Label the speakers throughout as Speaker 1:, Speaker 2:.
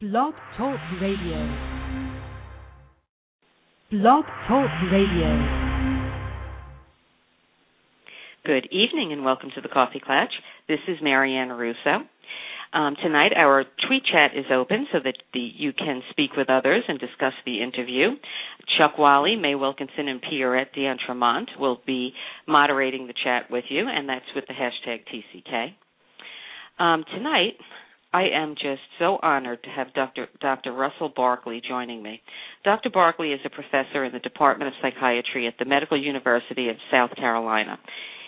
Speaker 1: Blog Talk Radio. Blog Talk Radio.
Speaker 2: Good evening and welcome to the Coffee Klatch. This is Marianne Russo. Um, tonight our tweet chat is open so that the, you can speak with others and discuss the interview. Chuck Wally, May Wilkinson, and Pierrette D'Entremont will be moderating the chat with you, and that's with the hashtag TCK. Um, tonight, I am just so honored to have Dr. Dr. Russell Barkley joining me. Dr. Barkley is a professor in the Department of Psychiatry at the Medical University of South Carolina.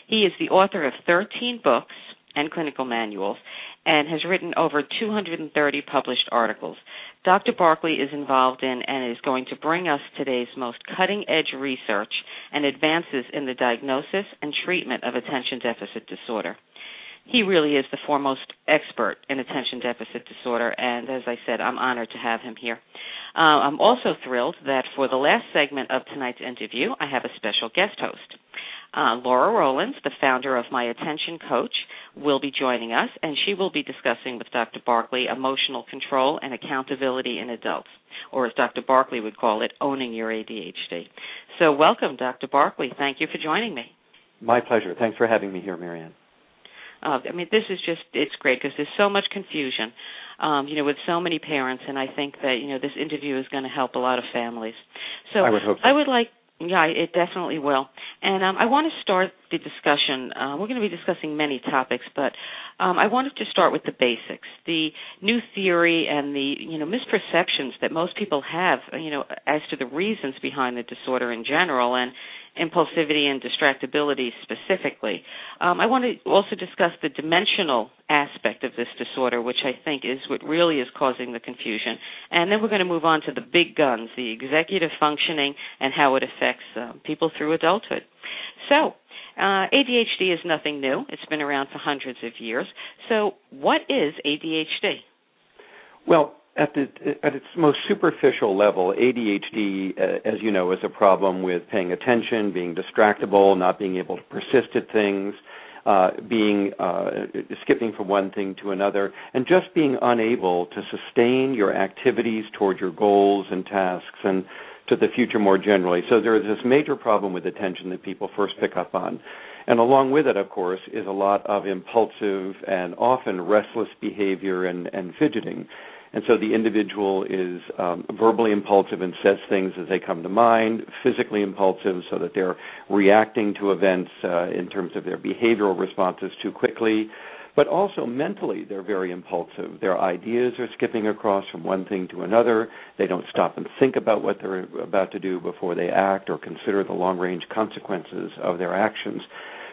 Speaker 2: He is the author of 13 books and clinical manuals and has written over 230 published articles. Dr. Barkley is involved in and is going to bring us today's most cutting edge research and advances in the diagnosis and treatment of attention deficit disorder he really is the foremost expert in attention deficit disorder, and as I said, I'm honored to have him here. Uh, I'm also thrilled that for the last segment of tonight's interview, I have a special guest host. Uh, Laura Rowlands, the founder of My Attention Coach, will be joining us, and she will be discussing with Dr. Barkley emotional control and accountability in adults, or as Dr. Barkley would call it, owning your ADHD. So, welcome, Dr. Barkley. Thank you for joining me.
Speaker 3: My pleasure. Thanks for having me here, Marianne.
Speaker 2: Uh, I mean, this is just it's great because there's so much confusion, um, you know, with so many parents, and I think that you know this interview is going to help a lot of families. So
Speaker 3: I would hope so.
Speaker 2: I would like yeah, it definitely will. And um, I want to start the discussion. Uh, we're going to be discussing many topics, but um, I wanted to start with the basics, the new theory and the you know misperceptions that most people have, you know, as to the reasons behind the disorder in general, and impulsivity and distractibility specifically. Um, I want to also discuss the dimensional aspect of this disorder, which I think is what really is causing the confusion. And then we're going to move on to the big guns, the executive functioning, and how it affects uh, people through adulthood. So, uh, ADHD is nothing new. It's been around for hundreds of years. So, what is ADHD?
Speaker 3: Well, at, the, at its most superficial level, ADHD, uh, as you know, is a problem with paying attention, being distractible, not being able to persist at things, uh, being uh, skipping from one thing to another, and just being unable to sustain your activities toward your goals and tasks and to the future more generally. So there is this major problem with attention that people first pick up on. And along with it, of course, is a lot of impulsive and often restless behavior and, and fidgeting. And so the individual is um, verbally impulsive and says things as they come to mind, physically impulsive so that they're reacting to events uh, in terms of their behavioral responses too quickly, but also mentally they're very impulsive. Their ideas are skipping across from one thing to another. They don't stop and think about what they're about to do before they act or consider the long range consequences of their actions.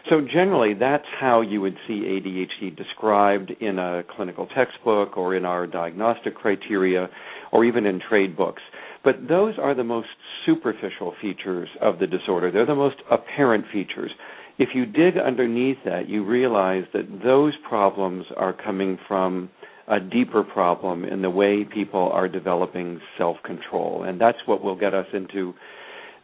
Speaker 3: So generally, that's how you would see ADHD described in a clinical textbook or in our diagnostic criteria or even in trade books. But those are the most superficial features of the disorder. They're the most apparent features. If you dig underneath that, you realize that those problems are coming from a deeper problem in the way people are developing self control. And that's what will get us into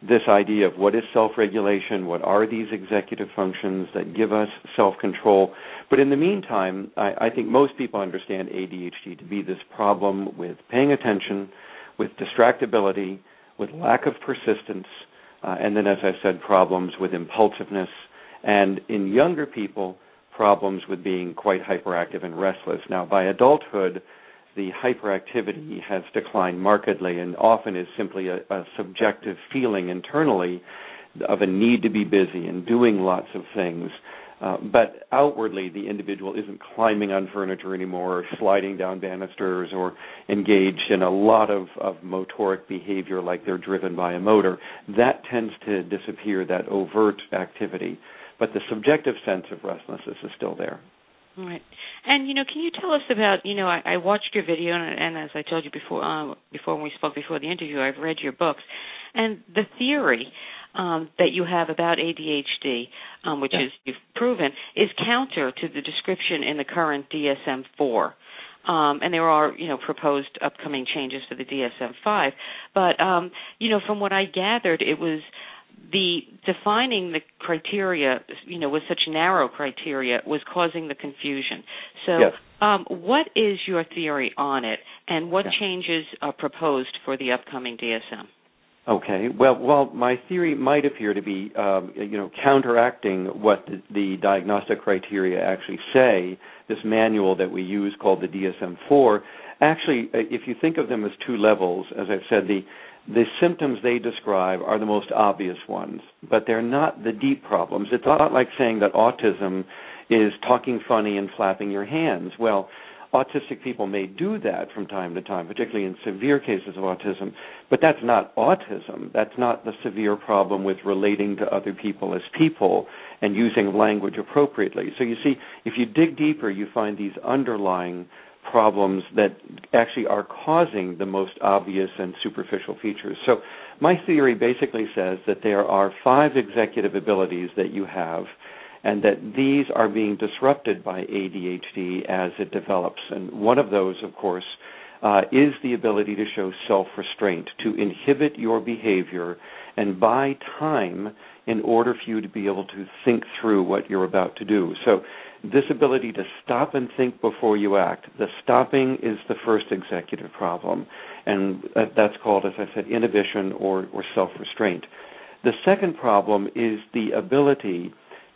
Speaker 3: this idea of what is self regulation, what are these executive functions that give us self control. But in the meantime, I, I, think most people understand ADHD to be this problem with paying attention, with distractibility, with lack of persistence, uh, and then, as I said, problems with impulsiveness, and in younger people, problems with being quite hyperactive and restless. Now, by adulthood, the hyperactivity has declined markedly and often is simply a, a subjective feeling internally of a need to be busy and doing lots of things. Uh, but outwardly, the individual isn't climbing on furniture anymore, or sliding down banisters, or engaged in a lot of, of motoric behavior like they're driven by a motor. That tends to disappear, that overt activity. But the subjective sense of restlessness is still there.
Speaker 2: Right. And you know, can you tell us about you know I, I watched your video and, and as I told you before uh, before when we spoke before the interview, I've read your books, and the theory um, that you have about ADHD, um, which yeah. is you've proven, is counter to the description in the current DSM-4. Um, and there are, you know, proposed upcoming changes for the DSM-5. But, um, you know, from what I gathered, it was the defining the criteria, you know, with such narrow criteria was causing the confusion. So
Speaker 3: yes.
Speaker 2: Um, what is your theory on it, and what
Speaker 3: Yeah.
Speaker 2: changes are proposed for the upcoming DSM?
Speaker 3: Okay. Well, well, my theory might appear to be, um, you know, counteracting what the, the diagnostic criteria actually say. This manual that we use, called the DSM-4, actually, uh, if you think of them as two levels, as I've said, the the symptoms they describe are the most obvious ones, but they're not the deep problems. It's not like saying that autism is talking funny and flapping your hands. Well, autistic people may do that from time to time, particularly in severe cases of autism, but that's not autism. That's not the severe problem with relating to other people as people and using language appropriately. So you see, if you dig deeper, you find these underlying problems that actually are causing the most obvious and superficial features. So my theory basically says that there are five executive abilities that you have and that these are being disrupted by ADHD as it develops. And one of those, of course, uh, is the ability to show self restraint, to inhibit your behavior and buy time in order for you to be able to think through what you're about to do. So, this ability to stop and think before you act, the stopping is the first executive problem. And that's called, as I said, inhibition or, or self restraint. The second problem is the ability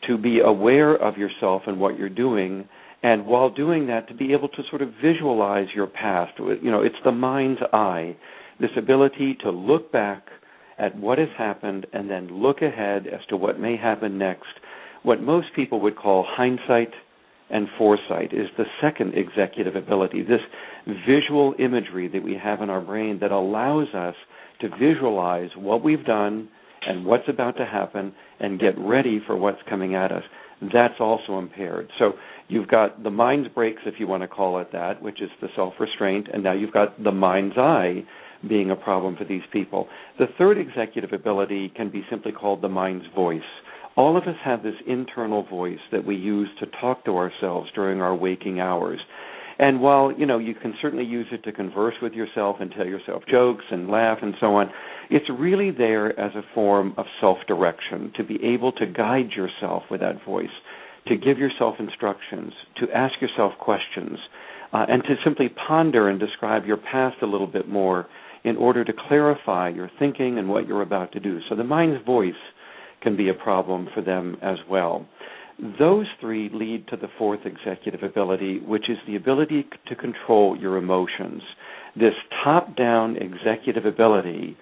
Speaker 3: to be aware of yourself and what you're doing and while doing that to be able to sort of visualize your past you know it's the mind's eye this ability to look back at what has happened and then look ahead as to what may happen next what most people would call hindsight and foresight is the second executive ability this visual imagery that we have in our brain that allows us to visualize what we've done and what's about to happen and get ready for what's coming at us. That's also impaired. So you've got the mind's brakes, if you want to call it that, which is the self restraint, and now you've got the mind's eye being a problem for these people. The third executive ability can be simply called the mind's voice. All of us have this internal voice that we use to talk to ourselves during our waking hours. And while, you know, you can certainly use it to converse with yourself and tell yourself jokes and laugh and so on, it's really there as a form of self direction, to be able to guide yourself with that voice, to give yourself instructions, to ask yourself questions, uh, and to simply ponder and describe your past a little bit more in order to clarify your thinking and what you're about to do. So the mind's voice can be a problem for them as well. Those three lead to the fourth executive ability, which is the ability to control your emotions. This top down executive ability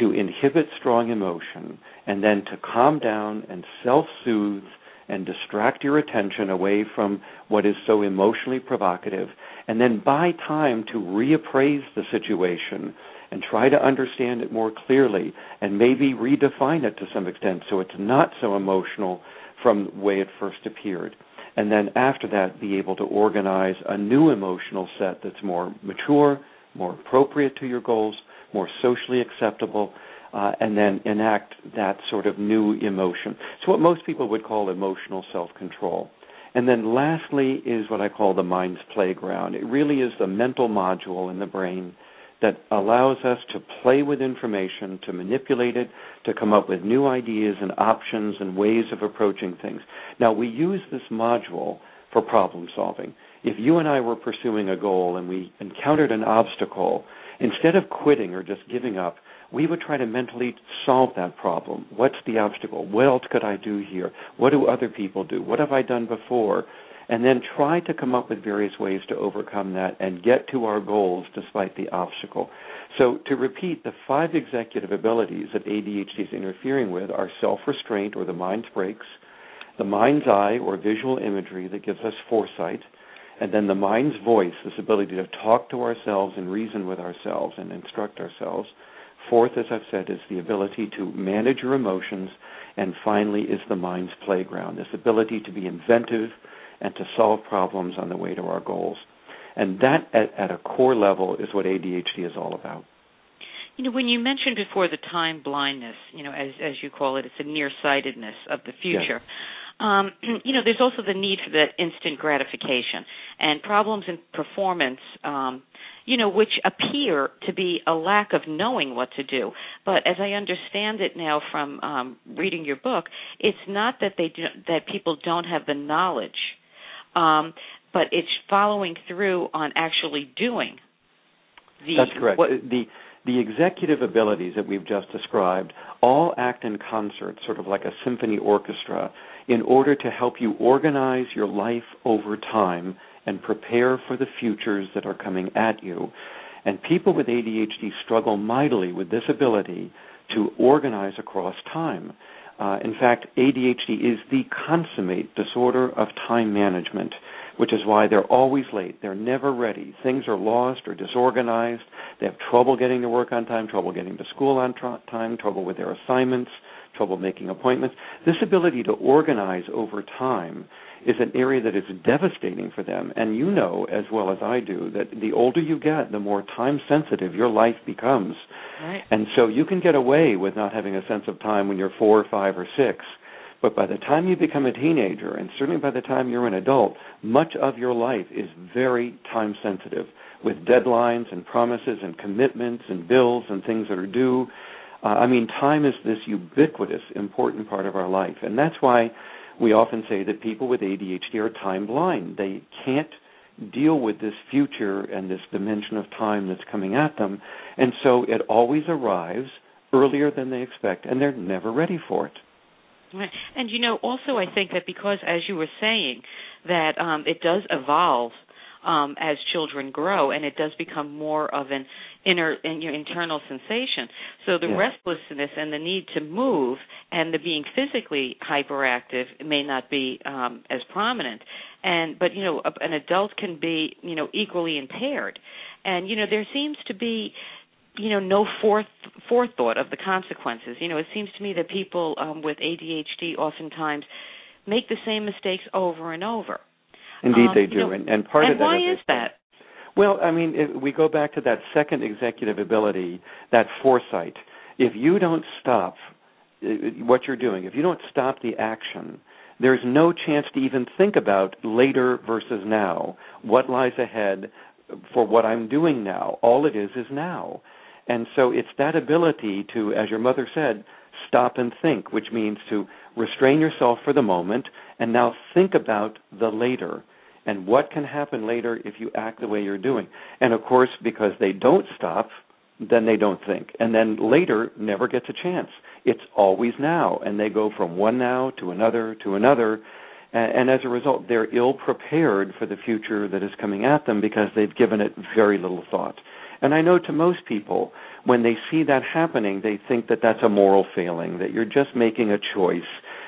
Speaker 3: to inhibit strong emotion and then to calm down and self soothe and distract your attention away from what is so emotionally provocative, and then buy time to reappraise the situation and try to understand it more clearly and maybe redefine it to some extent so it's not so emotional from the way it first appeared. And then after that, be able to organize a new emotional set that's more mature, more appropriate to your goals, more socially acceptable, uh, and then enact that sort of new emotion. So, what most people would call emotional self control. And then lastly is what I call the mind's playground. It really is the mental module in the brain that allows us to play with information, to manipulate it, to come up with new ideas and options and ways of approaching things. Now, we use this module for problem solving. If you and I were pursuing a goal and we encountered an obstacle, instead of quitting or just giving up, we would try to mentally solve that problem. What's the obstacle? What else could I do here? What do other people do? What have I done before? and then try to come up with various ways to overcome that and get to our goals despite the obstacle. So, to repeat, the five executive abilities that ADHD is interfering with are self restraint or the mind's brakes, the mind's eye or visual imagery that gives us foresight, and then the mind's voice, this ability to talk to ourselves and reason with ourselves and instruct ourselves. Fourth, as I've said, is the ability to manage your emotions. And finally, is the mind's playground, this ability to be inventive and to solve problems on the way to our goals. And that, at, at a core level, is what ADHD is all about.
Speaker 2: You know, when you mentioned before the time blindness, you know, as as you call it, it's a nearsightedness of the future.
Speaker 3: Yes.
Speaker 2: Um, you know, there's also the need for that instant gratification and problems in performance. Um, you know, which appear to be a lack of knowing what to do. But as I understand it now from um, reading your book, it's not that they do, that people don't have the knowledge um, but it's following through on actually doing. The,
Speaker 3: That's correct.
Speaker 2: What,
Speaker 3: the the executive abilities that we've just described all act in concert, sort of like a symphony orchestra, in order to help you organize your life over time and prepare for the futures that are coming at you. And people with ADHD struggle mightily with this ability to organize across time. Uh, in fact, ADHD is the consummate disorder of time management which is why they're always late. They're never ready. Things are lost or disorganized. They have trouble getting to work on time, trouble getting to school on time, trouble with their assignments, trouble making appointments. This ability to organize over time is an area that is devastating for them. And you know as well as I do that the older you get, the more time sensitive your life becomes.
Speaker 2: Right.
Speaker 3: And so you can get away with not having a sense of time when you're four, five, or six but by the time you become a teenager, and certainly by the time you're an adult, much of your life is very time sensitive with deadlines and promises and commitments and bills and things that are due. Uh, I mean, time is this ubiquitous, important part of our life. And that's why we often say that people with ADHD are time blind. They can't deal with this future and this dimension of time that's coming at them. And so it always arrives earlier than they expect, and they're never ready for it.
Speaker 2: Right. And you know, also I think that because, as you were saying, that um, it does evolve um, as children grow, and it does become more of an inner in your internal sensation. So the
Speaker 3: yeah.
Speaker 2: restlessness and the need to move and the being physically hyperactive may not be um, as prominent. And but you know, an adult can be you know equally impaired. And you know, there seems to be you know no forth forethought of the consequences you know it seems to me that people um with ADHD oftentimes make the same mistakes over and over
Speaker 3: indeed
Speaker 2: um,
Speaker 3: they do
Speaker 2: know,
Speaker 3: and, and part
Speaker 2: and
Speaker 3: of that
Speaker 2: why
Speaker 3: is
Speaker 2: that
Speaker 3: well i mean if we go back to that second executive ability that foresight if you don't stop uh, what you're doing if you don't stop the action there's no chance to even think about later versus now what lies ahead for what I'm doing now. All it is is now. And so it's that ability to, as your mother said, stop and think, which means to restrain yourself for the moment and now think about the later and what can happen later if you act the way you're doing. And of course, because they don't stop, then they don't think. And then later never gets a chance. It's always now. And they go from one now to another to another. And, as a result, they're ill prepared for the future that is coming at them because they've given it very little thought. And I know to most people, when they see that happening, they think that that's a moral failing, that you're just making a choice.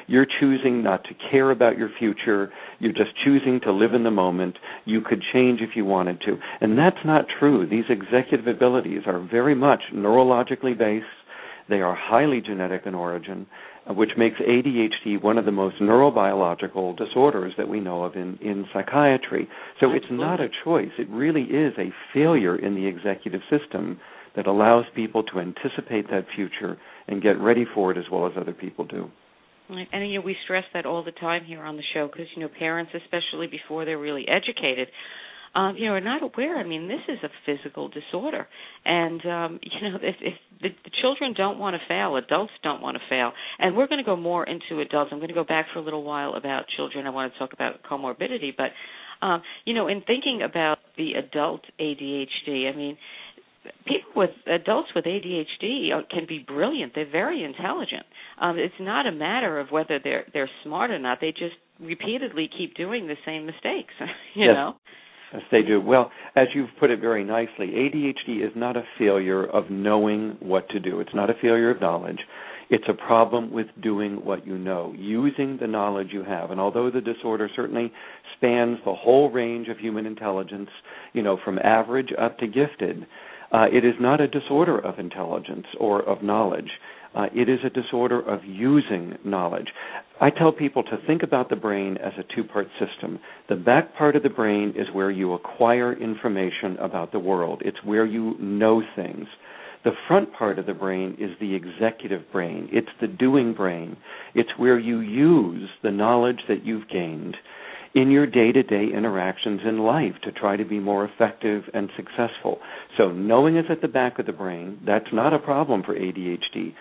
Speaker 3: You're choosing not to care about your future. You're just choosing to live in the moment. You could change if you wanted to. And that's not true. These executive abilities are very much neurologically based. They are highly genetic in origin, which makes ADHD one of the most neurobiological disorders that we know of in, in psychiatry. So
Speaker 2: Absolutely.
Speaker 3: it's not a choice. It really is a failure in the executive system that allows people to anticipate that future and get ready for it as well as other people do.
Speaker 2: And you know, we stress that all the time here on the show because you know parents, especially before they're really educated, um, you know, are not aware. I mean, this is a physical disorder, and um, you know, if, if the, the children don't want to fail, adults don't want to fail, and we're going to go more into adults. I'm going to go back for a little while about children. I want to talk about comorbidity, but um, you know, in thinking about the adult ADHD, I mean, people with adults with ADHD can be brilliant. They're very intelligent. Um, it's not a matter of whether they're they're smart or not. They just repeatedly keep doing the same mistakes. you
Speaker 3: yes.
Speaker 2: know.
Speaker 3: Yes, they do. Well, as you've put it very nicely, ADHD is not a failure of knowing what to do. It's not a failure of knowledge. It's a problem with doing what you know, using the knowledge you have. And although the disorder certainly spans the whole range of human intelligence, you know, from average up to gifted, uh, it is not a disorder of intelligence or of knowledge. Uh, it is a disorder of using knowledge. I tell people to think about the brain as a two part system. The back part of the brain is where you acquire information about the world, it's where you know things. The front part of the brain is the executive brain. It's the doing brain. It's where you use the knowledge that you've gained in your day to day interactions in life to try to be more effective and successful. So, knowing is at the back of the brain. That's not a problem for ADHD.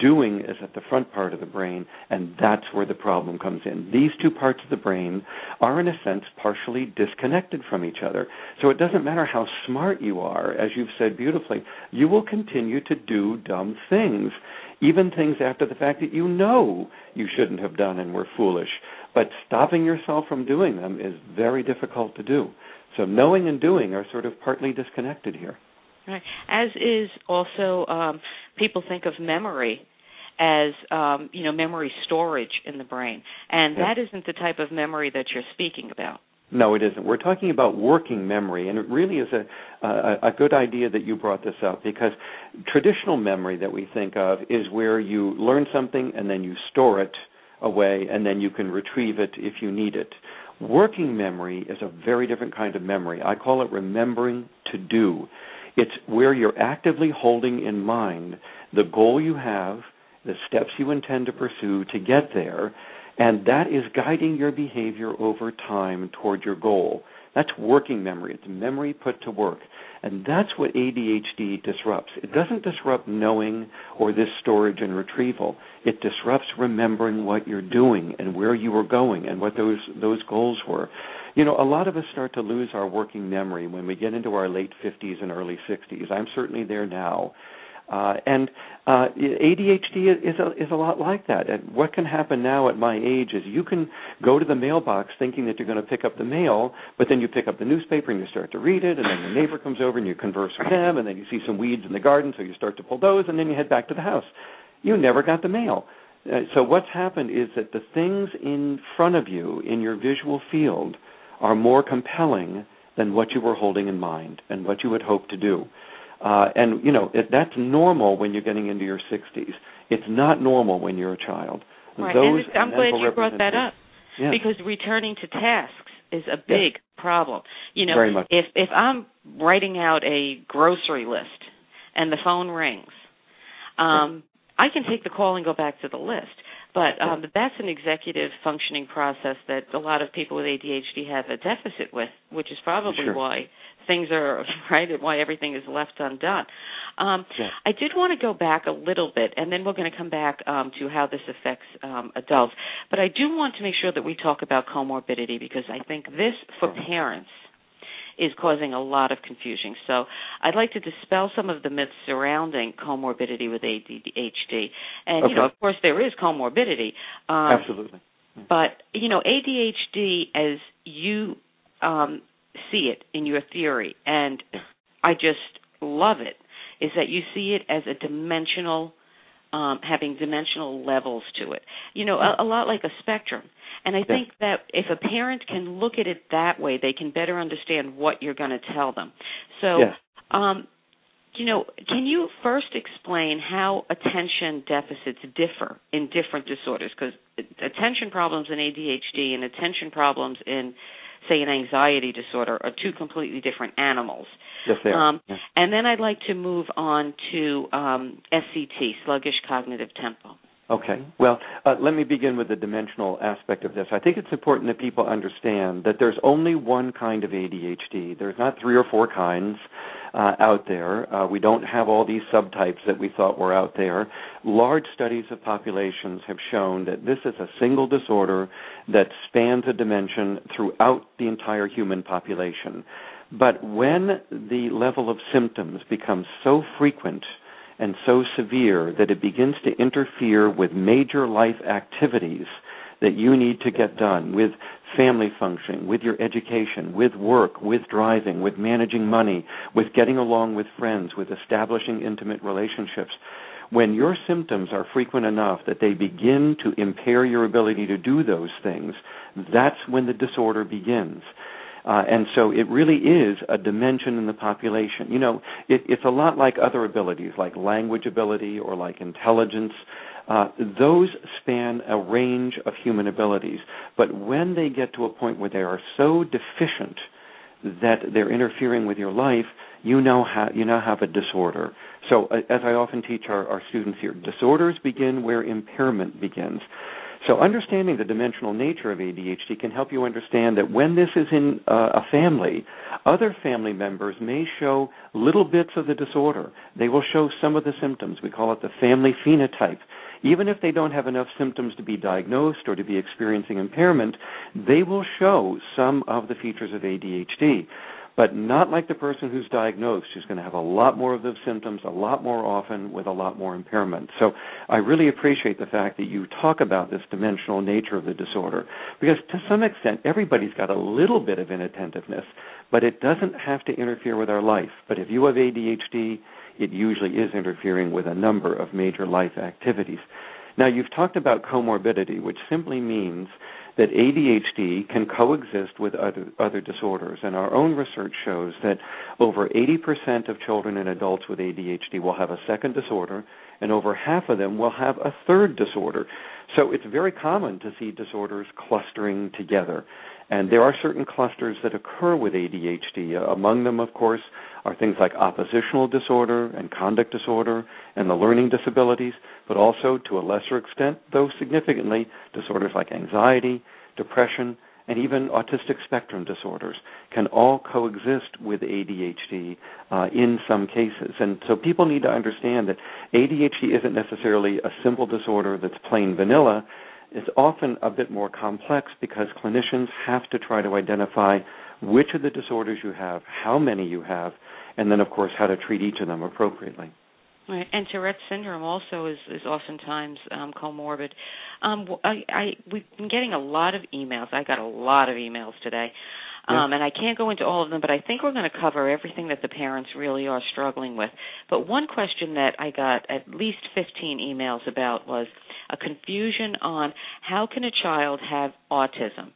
Speaker 3: Doing is at the front part of the brain, and that's where the problem comes in. These two parts of the brain are, in a sense, partially disconnected from each other. So, it doesn't matter how smart you are, as you've said beautifully, you will continue to do dumb things even things after the fact that you know you shouldn't have done and were foolish. But stopping yourself from doing them is very difficult to do. So knowing and doing are sort of partly disconnected here.
Speaker 2: Right. As is also um, people think of memory as um, you know memory storage in the brain, and
Speaker 3: Yeah.
Speaker 2: that isn't the type of memory that you're speaking about.
Speaker 3: No, it isn't. We're talking about working memory, and it really is a, a a good idea that you brought this up because traditional memory that we think of is where you learn something and then you store it away and then you can retrieve it if you need it. Working memory is a very different kind of memory. I call it remembering to do. It's where you're actively holding in mind the goal you have, the steps you intend to pursue to get there, and that is guiding your behavior over time toward your goal. That's working memory. It's memory put to work. And that's what ADHD disrupts. It doesn't disrupt knowing or this storage and retrieval. It disrupts remembering what you're doing and where you were going and what those those goals were. You know, a lot of us start to lose our working memory when we get into our late 50s and early 60s. I'm certainly there now. Uh, and uh, ADHD is a, is a lot like that. And what can happen now at my age is you can go to the mailbox thinking that you're going to pick up the mail, but then you pick up the newspaper and you start to read it, and then the neighbor comes over and you converse with them, and then you see some weeds in the garden, so you start to pull those, and then you head back to the house. You never got the mail. Uh, so what's happened is that the things in front of you in your visual field are more compelling than what you were holding in mind and what you had hoped to do. Uh, and you know it, that's normal when you're getting into your 60s. It's not normal when you're a child.
Speaker 2: Right.
Speaker 3: Those
Speaker 2: and I'm glad you brought that up
Speaker 3: Yeah.
Speaker 2: because returning to tasks is a big problem. You know,
Speaker 3: Very much.
Speaker 2: if if I'm writing out a grocery list and the phone rings, um, I can take the call and go back to the list. But um, that's an executive functioning process that a lot of people with ADHD have a deficit with, which is probably
Speaker 3: Sure.
Speaker 2: why things are right, and why everything is left undone. Um,
Speaker 3: Yeah.
Speaker 2: I did want to go back a little bit, and then we're going to come back um, to how this affects um, adults. But I do want to make sure that we talk about comorbidity because I think this, for parents, is causing a lot of confusion. So I'd like to dispel some of the myths surrounding comorbidity with ADHD. And you know, of course, there is comorbidity. Um,
Speaker 3: Absolutely.
Speaker 2: but you know, ADHD as you um, see it in your theory, and I just love it, is that you see it as a dimensional, um, having dimensional levels to it. You know, a, a lot like a spectrum. And I think that if a parent can look at it that way, they can better understand what you're going to tell them. So,
Speaker 3: Yes.
Speaker 2: um, you know, can you first explain how attention deficits differ in different disorders? Because attention problems in ADHD and attention problems in, say, an anxiety disorder are two completely different animals.
Speaker 3: Yes, they are.
Speaker 2: Um,
Speaker 3: Yeah.
Speaker 2: And then I'd like to move on to um, SCT, sluggish cognitive tempo.
Speaker 3: Okay. Well, uh, let me begin with the dimensional aspect of this. I think it's important that people understand that there's only one kind of ADHD. There's not three or four kinds uh, out there. Uh, we don't have all these subtypes that we thought were out there. Large studies of populations have shown that this is a single disorder that spans a dimension throughout the entire human population. But when the level of symptoms becomes so frequent and so severe that it begins to interfere with major life activities that you need to get done with family functioning, with your education, with work, with driving, with managing money, with getting along with friends, with establishing intimate relationships. When your symptoms are frequent enough that they begin to impair your ability to do those things, that's when the disorder begins. Uh, and so it really is a dimension in the population. You know, it, it's a lot like other abilities, like language ability or like intelligence. Uh, those span a range of human abilities. But when they get to a point where they are so deficient that they're interfering with your life, you now have you now have a disorder. So, uh, as I often teach our, our students here, disorders begin where impairment begins. So, understanding the dimensional nature of ADHD can help you understand that when this is in uh, a family, other family members may show little bits of the disorder. They will show some of the symptoms. We call it the family phenotype. Even if they don't have enough symptoms to be diagnosed or to be experiencing impairment, they will show some of the features of ADHD but not like the person who's diagnosed, who's going to have a lot more of those symptoms a lot more often with a lot more impairment. So I really appreciate the fact that you talk about this dimensional nature of the disorder, because to some extent, everybody's got a little bit of inattentiveness, but it doesn't have to interfere with our life. But if you have ADHD, it usually is interfering with a number of major life activities. Now, you've talked about comorbidity, which simply means that ADHD can coexist with other, other disorders. And our own research shows that over 80% of children and adults with ADHD will have a second disorder, and over half of them will have a third disorder. So it's very common to see disorders clustering together. And there are certain clusters that occur with ADHD. Among them, of course, are things like oppositional disorder and conduct disorder and the learning disabilities, but also, to a lesser extent, though significantly, disorders like anxiety, depression, and even autistic spectrum disorders can all coexist with ADHD uh, in some cases. And so people need to understand that ADHD isn't necessarily a simple disorder that's plain vanilla. It's often a bit more complex because clinicians have to try to identify which of the disorders you have, how many you have, and then, of course, how to treat each of them appropriately.
Speaker 2: Right, and Tourette's syndrome also is is oftentimes um, comorbid. Um, I, I we've been getting a lot of emails. I got a lot of emails today, um, and I can't go into all of them, but I think we're going to cover everything that the parents really are struggling with. But one question that I got at least 15 emails about was a confusion on how can a child have autism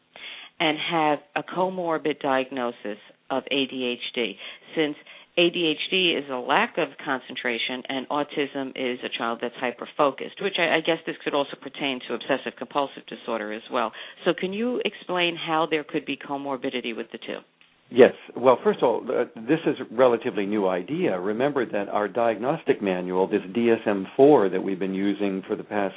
Speaker 2: and have a comorbid diagnosis of ADHD since ADHD is a lack of concentration, and autism is a child that's hyper focused, which I, I, guess this could also pertain to obsessive compulsive disorder as well. So, can you explain how there could be comorbidity with the two?
Speaker 3: Yes. Well, first of all, uh, this is a relatively new idea. Remember that our diagnostic manual, this DSM 4 that we've been using for the past,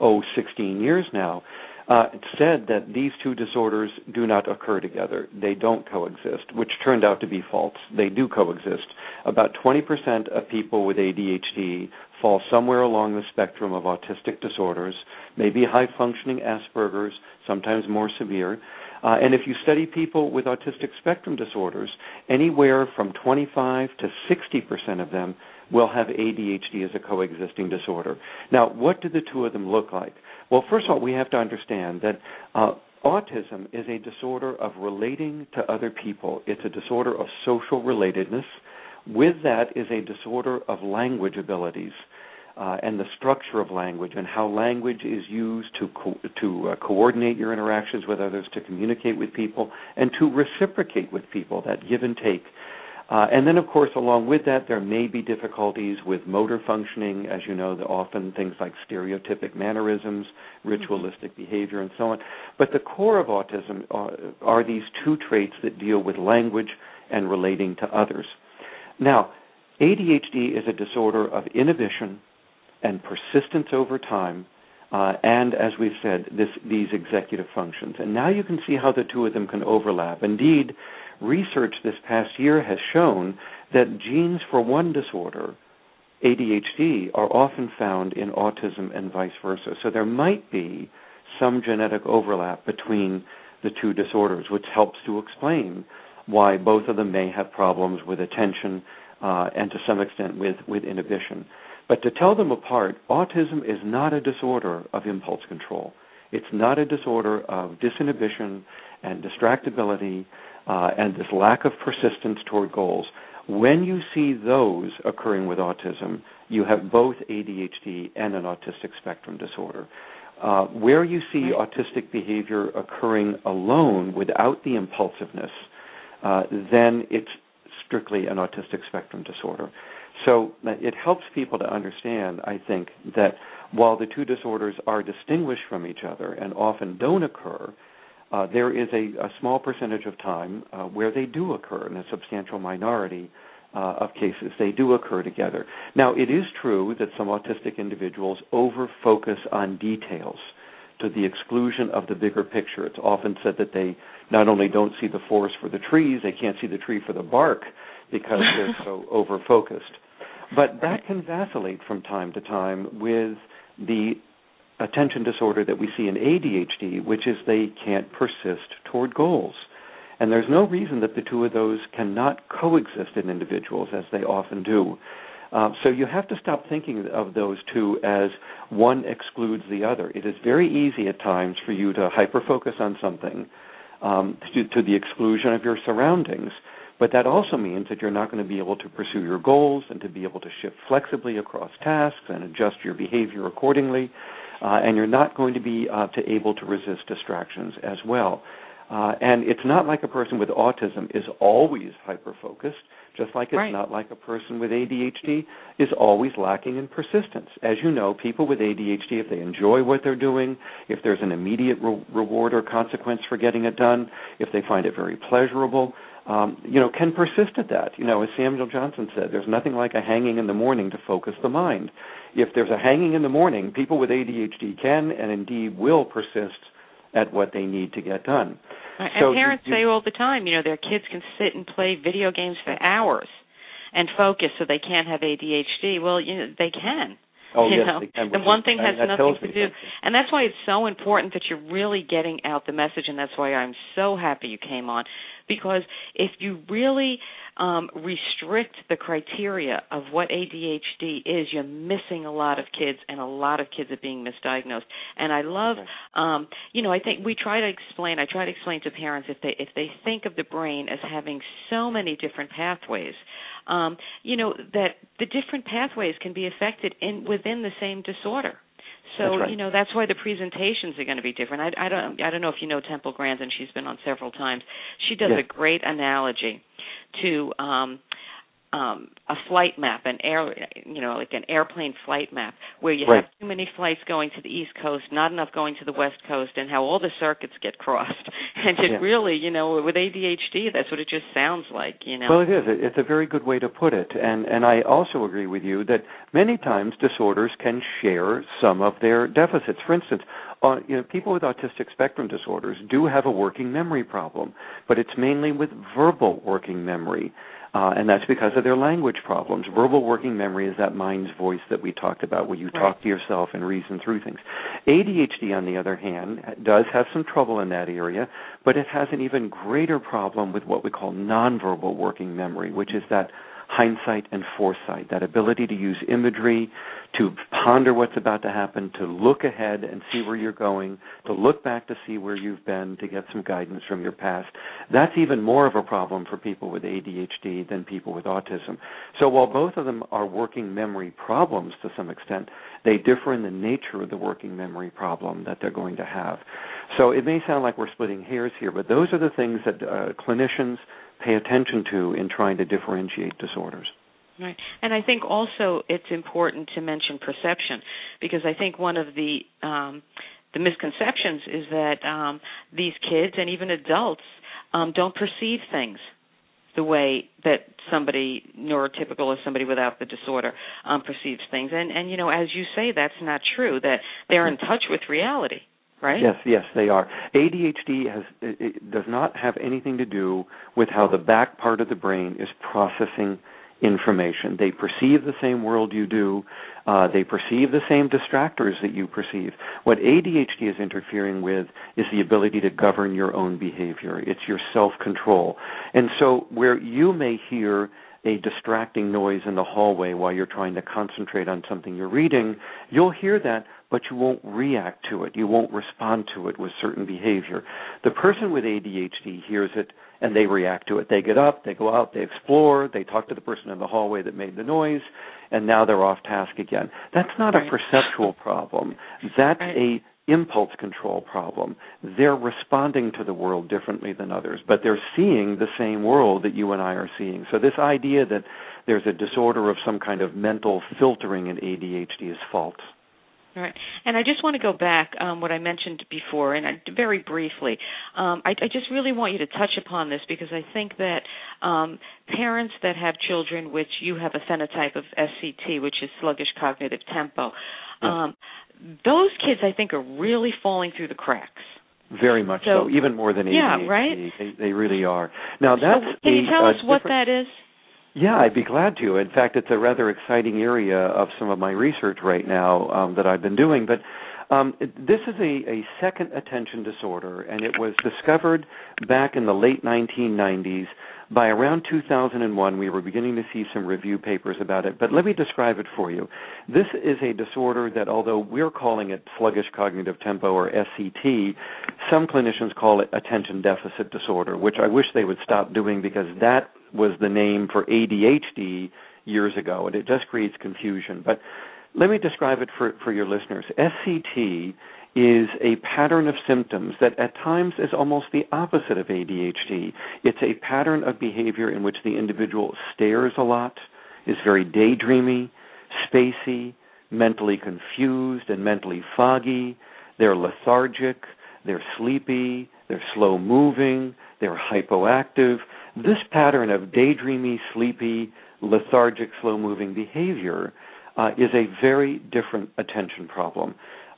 Speaker 3: oh, 16 years now, uh, said that these two disorders do not occur together. They don't coexist, which turned out to be false. They do coexist. About 20% of people with ADHD fall somewhere along the spectrum of autistic disorders, maybe high functioning Asperger's, sometimes more severe. Uh, and if you study people with autistic spectrum disorders, anywhere from 25 to 60% of them will have ADHD as a coexisting disorder. Now, what do the two of them look like? Well, first of all, we have to understand that uh, autism is a disorder of relating to other people. It's a disorder of social relatedness. With that is a disorder of language abilities. Uh, and the structure of language and how language is used to co- to uh, coordinate your interactions with others, to communicate with people, and to reciprocate with people. That give and take uh, and then, of course, along with that, there may be difficulties with motor functioning. As you know, often things like stereotypic mannerisms, ritualistic mm-hmm. behavior, and so on. But the core of autism are, uh, are these two traits that deal with language and relating to others. Now, ADHD is a disorder of inhibition and persistence over time, uh, and as we've said, this, these executive functions. And now you can see how the two of them can overlap. Indeed, research this past year has shown that genes for one disorder, ADHD, are often found in autism and vice versa. So there might be some genetic overlap between the two disorders, which helps to explain why both of them may have problems with attention uh, and to some extent with, with inhibition. But to tell them apart, autism is not a disorder of impulse control. It's not a disorder of disinhibition and distractibility uh, and this lack of persistence toward goals. When you see those occurring with autism, you have both ADHD and an autistic spectrum disorder. Uh, where you see autistic behavior occurring alone without the impulsiveness, uh, then it's strictly an autistic spectrum disorder. So uh, it helps people to understand, I think, that while the two disorders are distinguished from each other and often don't occur, uh, there is a, a, small percentage of time uh, where they do occur in a substantial minority uh, of cases. They do occur together. Now, it is true that some autistic individuals over focus on details. to the exclusion of the bigger picture. It's often said that they not only don't see the forest for the trees, they can't see the tree for the bark because they're so over focused. But that can vacillate from time to time with the attention disorder that we see in ADHD, which is they can't persist toward goals. And there's no reason that the two of those cannot coexist in individuals as they often do. Uh, so you have to stop thinking of those two as one excludes the other. It is very easy at times for you to hyper focus on something um, to, to the exclusion of your surroundings. But that also means that you're not going to be able to pursue your goals and to be able to shift flexibly across tasks and adjust your behavior accordingly. Uh, and you're not going to be uh, to able to resist distractions as well. Uh, and it's not like a person with autism is always hyper focused, just like it's
Speaker 2: right.
Speaker 3: not like a person with ADHD is always lacking in persistence. As you know, people with ADHD, if they enjoy what they're doing, if there's an immediate re- reward or consequence for getting it done, if they find it very pleasurable, um, you know, can persist at that. You know, as Samuel Johnson said, there's nothing like a hanging in the morning to focus the mind. If there's a hanging in the morning, people with ADHD can and indeed will persist at what they need to get done.
Speaker 2: And
Speaker 3: so
Speaker 2: parents
Speaker 3: you,
Speaker 2: say all the time, you know, their kids can sit and play video games for hours and focus so they can't have ADHD. Well, you know, they can.
Speaker 3: Oh,
Speaker 2: you
Speaker 3: yes,
Speaker 2: know,
Speaker 3: they can.
Speaker 2: the one thing has nothing to do,
Speaker 3: something.
Speaker 2: and that's why it's so important that you're really getting out the message, and that's why I'm so happy you came on, because if you really um, restrict the criteria of what ADHD is, you're missing a lot of kids, and a lot of kids are being misdiagnosed. And I love, um, you know, I think we try to explain. I try to explain to parents if they if they think of the brain as having so many different pathways, um, you know, that the different pathways can be affected in within the same disorder. So
Speaker 3: right.
Speaker 2: you know that's why the presentations are going to be different. I, I don't I don't know if you know Temple Grandin. She's been on several times. She does
Speaker 3: Yes.
Speaker 2: a great analogy to um, um, a flight map, an air you know like an airplane flight map, where you
Speaker 3: Right.
Speaker 2: have too many flights going to the East Coast, not enough going to the West Coast, and how all the circuits get crossed. And it
Speaker 3: Yeah.
Speaker 2: really you know with ADHD that's what it just sounds like. You know.
Speaker 3: Well, it is. It's a very good way to put it, and and I also agree with you that many times disorders can share some of their deficits. For instance, uh, you know, people with autistic spectrum disorders do have a working memory problem, but it's mainly with verbal working memory. Uh, and that's because of their language problems. Verbal working memory is that mind's voice that we talked about, where you
Speaker 2: Right.
Speaker 3: talk to yourself and reason through things. ADHD, on the other hand, does have some trouble in that area, but it has an even greater problem with what we call nonverbal working memory, which is that hindsight and foresight, that ability to use imagery, to ponder what's about to happen, to look ahead and see where you're going, to look back to see where you've been, to get some guidance from your past. That's even more of a problem for people with ADHD than people with autism. So while both of them are working memory problems to some extent, they differ in the nature of the working memory problem that they're going to have. So it may sound like we're splitting hairs here, but those are the things that uh, clinicians pay attention to in trying to differentiate disorders.
Speaker 2: Right. And I think also it's important to mention perception because I think one of the um, the misconceptions is that um, these kids and even adults um, don't perceive things the way that somebody neurotypical or somebody without the disorder um, perceives things. And and you know, as you say, that's not true. That they're in touch with reality, right?
Speaker 3: Yes, yes, they are. ADHD has it, it does not have anything to do with how the back part of the brain is processing information. They perceive the same world you do. Uh, they perceive the same distractors that you perceive. What ADHD is interfering with is the ability to govern your own behavior. It's your self-control. And so, where you may hear a distracting noise in the hallway while you're trying to concentrate on something you're reading, you'll hear that, but you won't react to it. You won't respond to it with certain behavior. The person with ADHD hears it and they react to it. They get up, they go out, they explore, they talk to the person in the hallway that made the noise, and now they're off task again. That's not
Speaker 2: Right.
Speaker 3: a perceptual problem. That's
Speaker 2: Right.
Speaker 3: a impulse control problem. They're responding to the world differently than others, but they're seeing the same world that you and I are seeing. So this idea that there's a disorder of some kind of mental filtering in ADHD is false.
Speaker 2: Right. And I just want to go back um, what I mentioned before, and I, very briefly. Um, I, I just really want you to touch upon this because I think that um, parents that have children, which you have a phenotype of SCT, which is sluggish cognitive tempo, um, those kids, I think, are really falling through the cracks.
Speaker 3: Very much so, so even more than ADHD.
Speaker 2: Yeah, right.
Speaker 3: They, they really are. Now that's.
Speaker 2: So can you tell us what
Speaker 3: that
Speaker 2: is?
Speaker 3: Yeah, I'd be glad to. In fact, it's a rather exciting area of some of my research right now um, that I've been doing. But um, this is a, a second attention disorder, and it was discovered back in the late 1990s. By around 2001, we were beginning to see some review papers about it. But let me describe it for you. This is a disorder that, although we're calling it sluggish cognitive tempo or SCT, some clinicians call it attention deficit disorder, which I wish they would stop doing because that was the name for ADHD years ago, and it just creates confusion. But let me describe it for, for your listeners. SCT is a pattern of symptoms that at times is almost the opposite of ADHD. It's a pattern of behavior in which the individual stares a lot, is very daydreamy, spacey, mentally confused and mentally foggy. They're lethargic, they're sleepy, they're slow moving, they're hypoactive. This pattern of daydreamy, sleepy, lethargic, slow moving behavior uh, is a very different attention problem.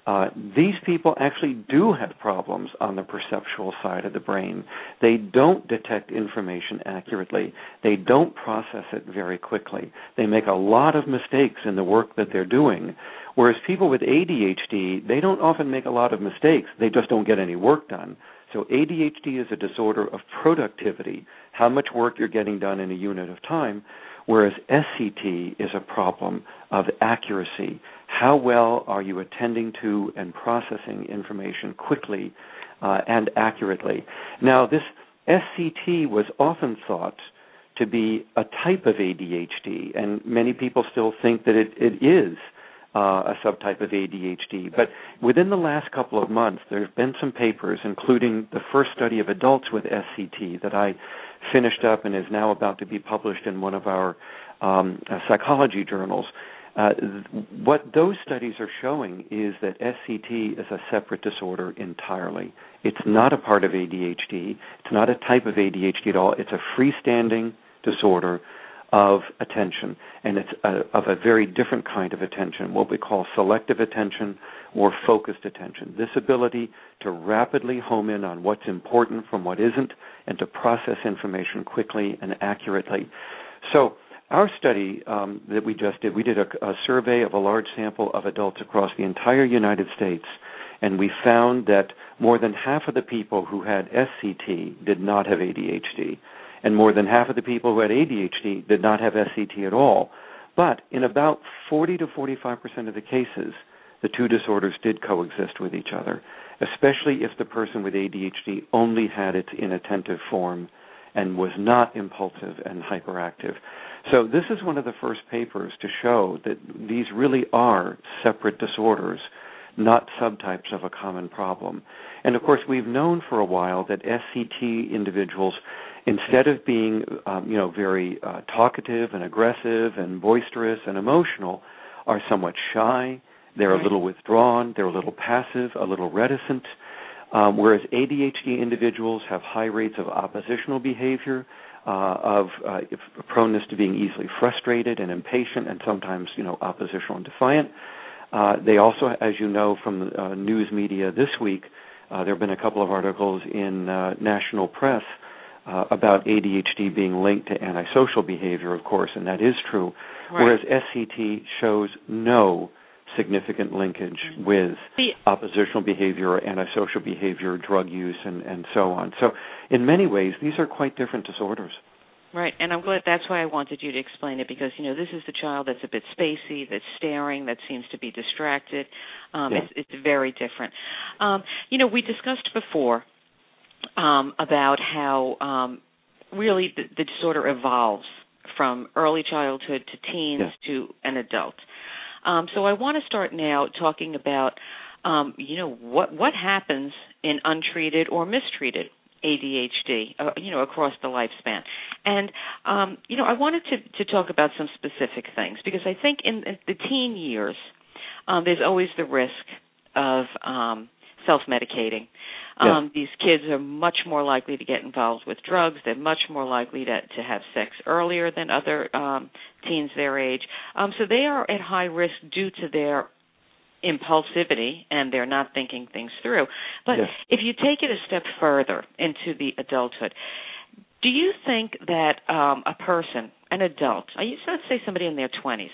Speaker 3: Uh, these people actually do have problems on the perceptual side of the brain. They don't detect information accurately. They don't process it very quickly. They make a lot of mistakes in the work that they're doing. Whereas people with ADHD, they don't often make a lot of mistakes. They just don't get any work done. So ADHD is a disorder of productivity, how much work you're getting done in a unit of time, whereas SCT is a problem of accuracy. How well are you attending to and processing information quickly uh, and accurately? Now, this SCT was often thought to be a type of ADHD, and many people still think that it, it is uh, a subtype of ADHD. But within the last couple of months, there have been some papers, including the first study of adults with SCT that I finished up and is now about to be published in one of our um, uh, psychology journals. Uh, what those studies are showing is that SCT is a separate disorder entirely. It's not a part of ADHD. It's not a type of ADHD at all. It's a freestanding disorder of attention, and it's a, of a very different kind of attention, what we call selective attention or focused attention. This ability to rapidly home in on what's important from what isn't, and to process information quickly and accurately. So, our study um, that we just did, we did a, a survey of a large sample of adults across the entire United States, and we found that more than half of the people who had SCT did not have ADHD and more than half of the people who had ADHD did not have SCT at all. But in about 40 to 45 percent of the cases, the two disorders did coexist with each other, especially if the person with ADHD only had its inattentive form and was not impulsive and hyperactive. So this is one of the first papers to show that these really are separate disorders, not subtypes of a common problem. And of course, we've known for a while that SCT individuals instead of being um, you know very uh, talkative and aggressive and boisterous and emotional are somewhat shy they're a little withdrawn they're a little passive a little reticent um, whereas ADHD individuals have high rates of oppositional behavior uh, of uh, proneness to being easily frustrated and impatient and sometimes you know oppositional and defiant uh, they also as you know from the uh, news media this week uh, there have been a couple of articles in uh, national press uh, about ADHD being linked to antisocial behavior, of course, and that is true.
Speaker 2: Right.
Speaker 3: Whereas SCT shows no significant linkage
Speaker 2: mm-hmm.
Speaker 3: with oppositional behavior or antisocial behavior, drug use, and, and so on. So, in many ways, these are quite different disorders.
Speaker 2: Right, and I'm glad that's why I wanted you to explain it because you know this is the child that's a bit spacey, that's staring, that seems to be distracted. Um,
Speaker 3: yeah.
Speaker 2: it's, it's very different. Um, you know, we discussed before um, about how um, really the, the, disorder evolves from early childhood to teens
Speaker 3: yeah.
Speaker 2: to an adult. Um, so I want to start now talking about, um, you know, what what happens in untreated or mistreated ADHD, uh, you know, across the lifespan. And um, you know, I wanted to to talk about some specific things because I think in, the teen years, um, there's always the risk of um, self-medicating. Um, These kids are much more likely to get involved with drugs. They're much more likely to, to have sex earlier than other um, teens their age. Um, so they are at high risk due to their impulsivity and they're not thinking things through. But
Speaker 3: Yes.
Speaker 2: if you take it a step further into the adulthood, do you think that um, a person, an adult, I used- let's say somebody in their 20s,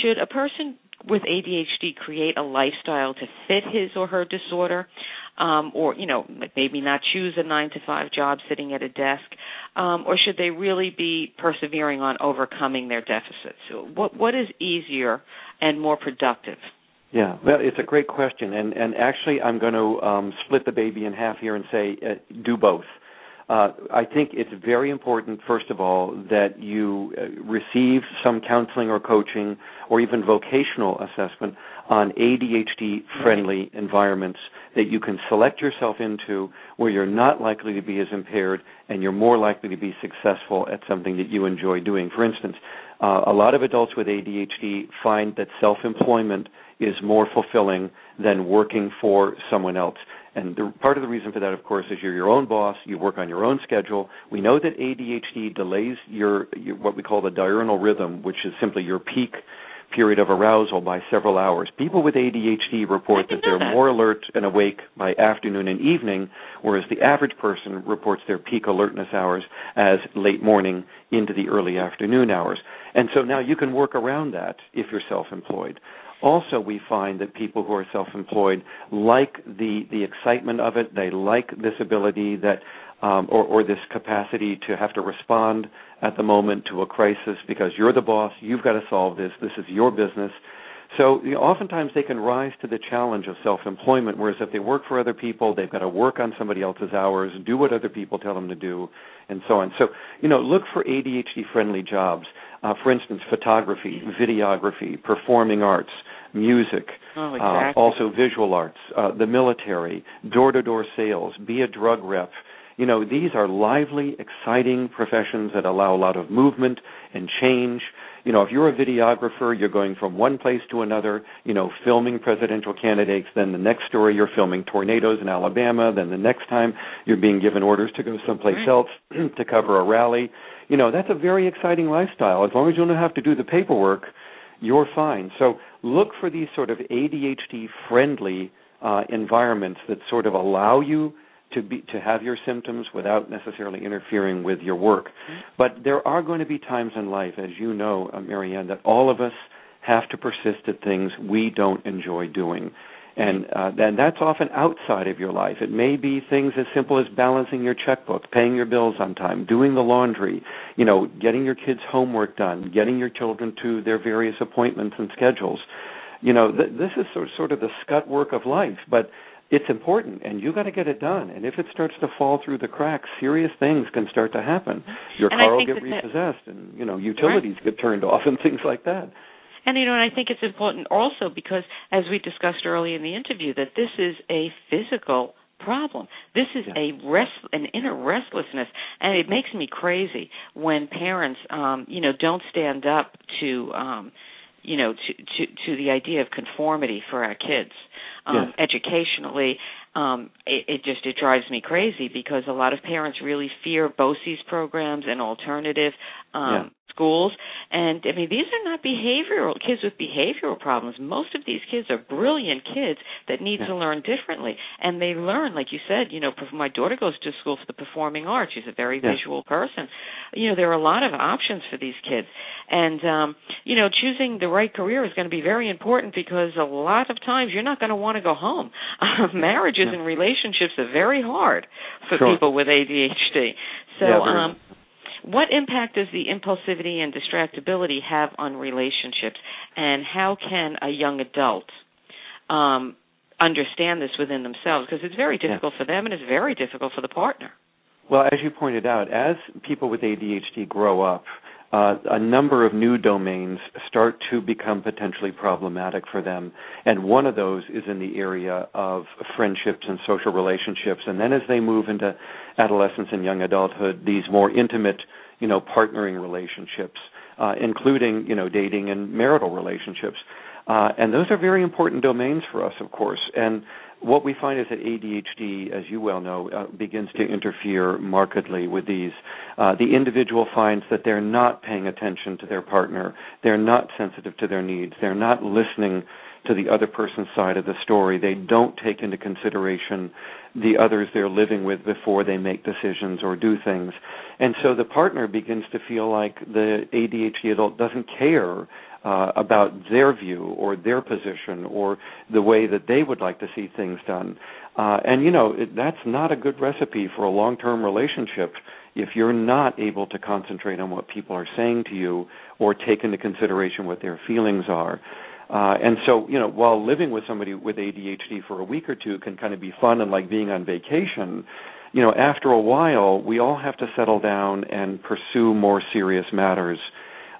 Speaker 2: should a person with ADHD create a lifestyle to fit his or her disorder, um, or you know maybe not choose a nine to five job sitting at a desk, um, or should they really be persevering on overcoming their deficits? What what is easier and more productive?
Speaker 3: Yeah, well, it's a great question, and and actually, I'm going to um, split the baby in half here and say uh, do both. Uh, I think it's very important, first of all, that you uh, receive some counseling or coaching or even vocational assessment on ADHD friendly environments that you can select yourself into where you're not likely to be as impaired and you're more likely to be successful at something that you enjoy doing. For instance, uh, a lot of adults with ADHD find that self employment is more fulfilling than working for someone else. And the, part of the reason for that, of course, is you're your own boss. You work on your own schedule. We know that ADHD delays your, your what we call the diurnal rhythm, which is simply your peak period of arousal by several hours. People with ADHD report that they're
Speaker 2: that.
Speaker 3: more alert and awake by afternoon and evening, whereas the average person reports their peak alertness hours as late morning into the early afternoon hours. And so now you can work around that if you're self-employed. Also, we find that people who are self-employed like the the excitement of it. They like this ability that, um, or, or this capacity to have to respond at the moment to a crisis because you're the boss. You've got to solve this. This is your business. So you know, oftentimes they can rise to the challenge of self-employment. Whereas if they work for other people, they've got to work on somebody else's hours, do what other people tell them to do, and so on. So you know, look for ADHD-friendly jobs. Uh, for instance, photography, videography, performing arts, music,
Speaker 2: Oh,
Speaker 3: uh, also visual arts, uh, the military, door-to-door sales, be a drug rep. You know, these are lively, exciting professions that allow a lot of movement and change. You know, if you're a videographer, you're going from one place to another, you know, filming presidential candidates, then the next story you're filming tornadoes in Alabama, then the next time you're being given orders to go someplace
Speaker 2: Right.
Speaker 3: else to cover a rally. You know, that's a very exciting lifestyle. As long as you don't have to do the paperwork, you're fine. So look for these sort of ADHD friendly uh, environments that sort of allow you to be to have your symptoms without necessarily interfering with your work. But there are going to be times in life, as you know, uh, Marianne, that all of us have to persist at things we don't enjoy doing. And uh, then that's often outside of your life. It may be things as simple as balancing your checkbook, paying your bills on time, doing the laundry, you know, getting your kids' homework done, getting your children to their various appointments and schedules. You know, th- this is sort sort of the scut work of life, but it's important, and you got to get it done. And if it starts to fall through the cracks, serious things can start to happen. Your
Speaker 2: And
Speaker 3: car will get
Speaker 2: that that-
Speaker 3: repossessed, and you know, utilities get turned off, and things like that.
Speaker 2: And you know, and I think it's important also because, as we discussed early in the interview, that this is a physical problem. This is
Speaker 3: Yeah.
Speaker 2: a rest, an inner restlessness, and it makes me crazy when parents, um, you know, don't stand up to, um, you know, to to to the idea of conformity for our kids, um, educationally. Um, it, it just it drives me crazy because a lot of parents really fear BOCES programs and alternative um,
Speaker 3: Yeah.
Speaker 2: Schools. And I mean, these are not behavioral kids with behavioral problems. Most of these kids are brilliant kids that need
Speaker 3: Yeah.
Speaker 2: to learn differently, and they learn, like you said. You know, my daughter goes to school for the performing arts. She's a very
Speaker 3: Yeah.
Speaker 2: visual person. You know, there are a lot of options for these kids, and um, you know, choosing the right career is going to be very important because a lot of times you're not going to want to go home. Marriages
Speaker 3: Yeah.
Speaker 2: and relationships are very hard for
Speaker 3: Sure.
Speaker 2: people with ADHD. So, um, what impact does the impulsivity and distractibility have on relationships, and how can a young adult um, understand this within themselves? Because it's very difficult for them, and it's very difficult for the partner.
Speaker 3: Well, as you pointed out, as people with ADHD grow up, uh, a number of new domains start to become potentially problematic for them. And one of those is in the area of friendships and social relationships. And then as they move into adolescence and young adulthood, these more intimate, you know, partnering relationships, uh, including, you know, dating and marital relationships. Uh, and those are very important domains for us, of course. And what we find is that ADHD, as you well know, uh, begins to interfere markedly with these. Uh, the individual finds that they're not paying attention to their partner, they're not sensitive to their needs, they're not listening to the other person's side of the story. They don't take into consideration the others they're living with before they make decisions or do things. And so the partner begins to feel like the ADHD adult doesn't care uh, about their view or their position or the way that they would like to see things done. Uh, and you know it, that's not a good recipe for a long-term relationship if you're not able to concentrate on what people are saying to you or take into consideration what their feelings are. Uh, and so, you know, while living with somebody with ADHD for a week or two can kind of be fun and like being on vacation, you know, after a while, we all have to settle down and pursue more serious matters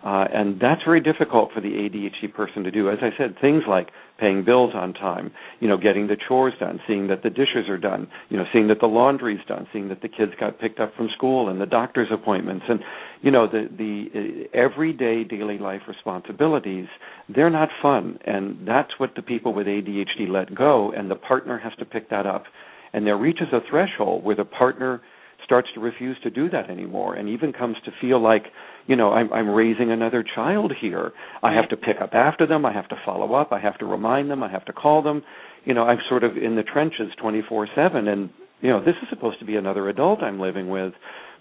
Speaker 3: uh, and that's very difficult for the ADHD person to do. As I said, things like paying bills on time, you know, getting the chores done, seeing that the dishes are done, you know, seeing that the laundry's done, seeing that the kids got picked up from school and the doctor's appointments and you know the the uh, everyday daily life responsibilities, they're not fun and that's what the people with ADHD let go and the partner has to pick that up. And there reaches a threshold where the partner starts to refuse to do that anymore and even comes to feel like you know i'm i'm raising another child here. I have to pick up after them. I have to follow up. I have to remind them. I have to call them. You know i'm sort of in the trenches 24/7 and you know this is supposed to be another adult i'm living with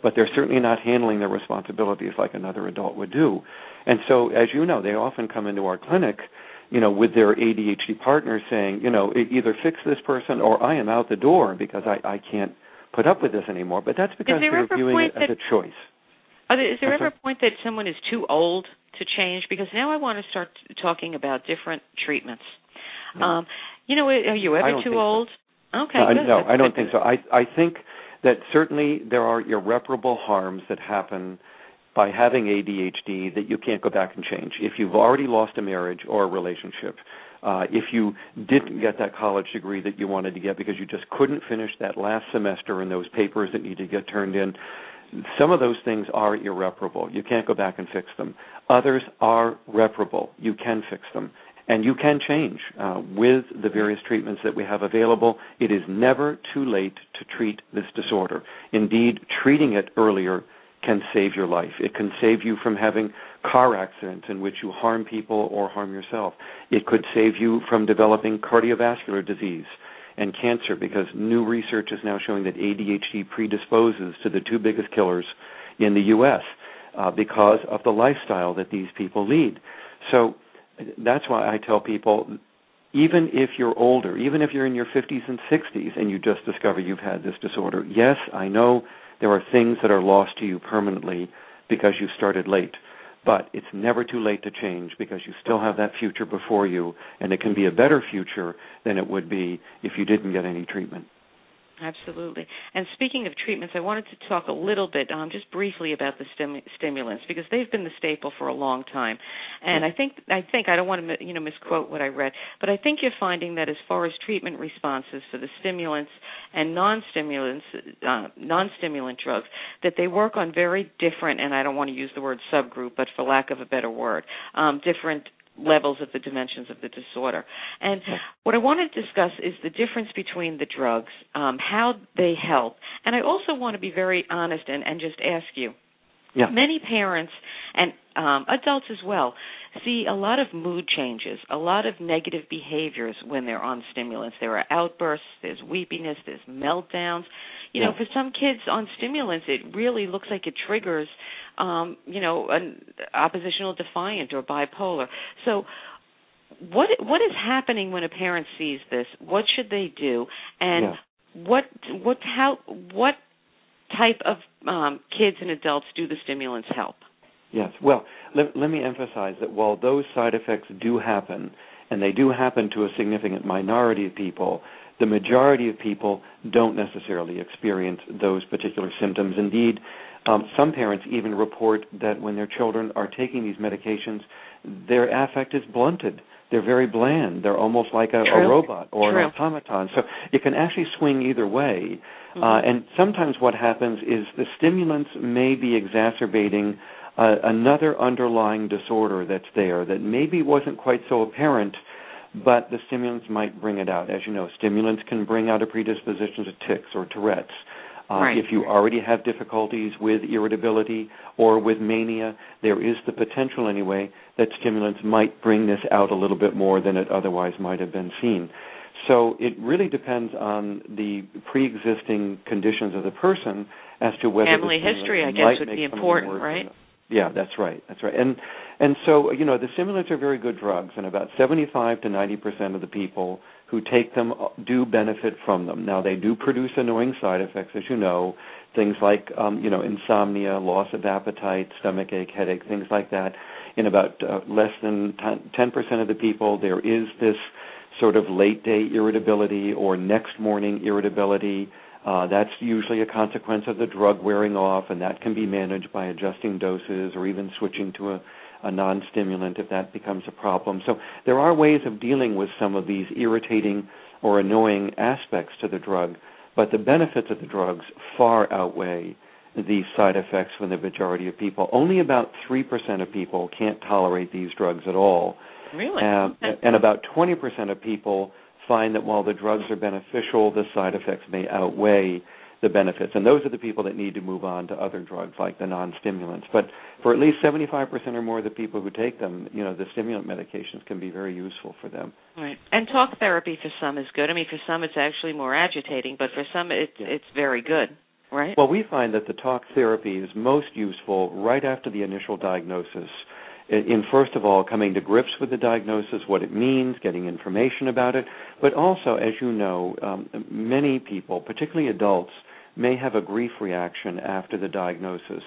Speaker 3: but they're certainly not handling their responsibilities like another adult would do. And so as you know they often come into our clinic you know with their ADHD partner saying you know either fix this person or I am out the door because I I can't put up with this anymore. But that's because they're viewing it as a choice.
Speaker 2: There, is there ever a point that someone is too old to change? Because now I want to start talking about different treatments. Um, you know, are you ever too old?
Speaker 3: So.
Speaker 2: Okay,
Speaker 3: no,
Speaker 2: good.
Speaker 3: no I don't think so. I I think that certainly there are irreparable harms that happen by having ADHD that you can't go back and change. If you've already lost a marriage or a relationship, uh, if you didn't get that college degree that you wanted to get because you just couldn't finish that last semester and those papers that need to get turned in, some of those things are irreparable. You can't go back and fix them. Others are reparable. You can fix them. And you can change uh, with the various treatments that we have available. It is never too late to treat this disorder. Indeed, treating it earlier can save your life. It can save you from having car accidents in which you harm people or harm yourself. It could save you from developing cardiovascular disease and cancer because new research is now showing that ADHD predisposes to the two biggest killers in the U.S. Uh, because of the lifestyle that these people lead. So that's why I tell people even if you're older, even if you're in your 50s and 60s and you just discover you've had this disorder, yes, I know there are things that are lost to you permanently because you started late. But it's never too late to change because you still have that future before you, and it can be a better future than it would be if you didn't get any treatment.
Speaker 2: Absolutely. And speaking of treatments, I wanted to talk a little bit, um, just briefly, about the stim- stimulants because they've been the staple for a long time. And I think I think I don't want to you know misquote what I read, but I think you're finding that as far as treatment responses for the stimulants and non-stimulants, uh, non-stimulant drugs, that they work on very different, and I don't want to use the word subgroup, but for lack of a better word, um, different levels of the dimensions of the disorder. And what I want to discuss is the difference between the drugs, um, how they help, and I also want to be very honest and, and just ask you.
Speaker 3: Yeah.
Speaker 2: Many parents and um, adults as well see a lot of mood changes, a lot of negative behaviors when they're on stimulants. There are outbursts, there's weepiness, there's meltdowns. You
Speaker 3: Yeah.
Speaker 2: know, for some kids on stimulants, it really looks like it triggers, um, you know, an oppositional defiant or bipolar. So, what what is happening when a parent sees this? What should they do? And
Speaker 3: Yeah.
Speaker 2: what what how what type of um, kids and adults do the stimulants help?
Speaker 3: Yes. Well, let, let me emphasize that while those side effects do happen, and they do happen to a significant minority of people, the majority of people don't necessarily experience those particular symptoms. Indeed, um, some parents even report that when their children are taking these medications, their affect is blunted. They're very bland. They're almost like a, a robot or
Speaker 2: True.
Speaker 3: an automaton. So it can actually swing either way.
Speaker 2: Mhm.
Speaker 3: Uh, and sometimes what happens is the stimulants may be exacerbating uh, another underlying disorder that's there that maybe wasn't quite so apparent, but the stimulants might bring it out. As you know, stimulants can bring out a predisposition to tics or Tourette's. Uh,
Speaker 2: right.
Speaker 3: If you already have difficulties with irritability or with mania, there is the potential, anyway, that stimulants might bring this out a little bit more than it otherwise might have been seen. So it really depends on the pre-existing conditions of the person as to whether
Speaker 2: family history, I guess, would be important, right?
Speaker 3: Yeah, that's right. That's right. And and so you know the stimulants are very good drugs, and about 75 to 90 percent of the people who take them do benefit from them. Now they do produce annoying side effects, as you know, things like um, you know insomnia, loss of appetite, stomach ache, headache, things like that. In about uh, less than 10 percent of the people, there is this sort of late day irritability or next morning irritability uh, that's usually a consequence of the drug wearing off, and that can be managed by adjusting doses or even switching to a, a non stimulant if that becomes a problem. So there are ways of dealing with some of these irritating or annoying aspects to the drug, but the benefits of the drugs far outweigh these side effects for the majority of people. Only about 3% of people can't tolerate these drugs at all.
Speaker 2: Really?
Speaker 3: Um, and about 20% of people find that while the drugs are beneficial, the side effects may outweigh the benefits. And those are the people that need to move on to other drugs like the non-stimulants. But for at least 75% or more of the people who take them, you know, the stimulant medications can be very useful for them.
Speaker 2: Right. And talk therapy for some is good. I mean, for some it's actually more agitating, but for some it's
Speaker 3: yeah.
Speaker 2: it's very good. Right?
Speaker 3: Well, we find that the talk therapy is most useful right after the initial diagnosis in first of all coming to grips with the diagnosis, what it means, getting information about it, but also, as you know, um, many people, particularly adults, may have a grief reaction after the diagnosis.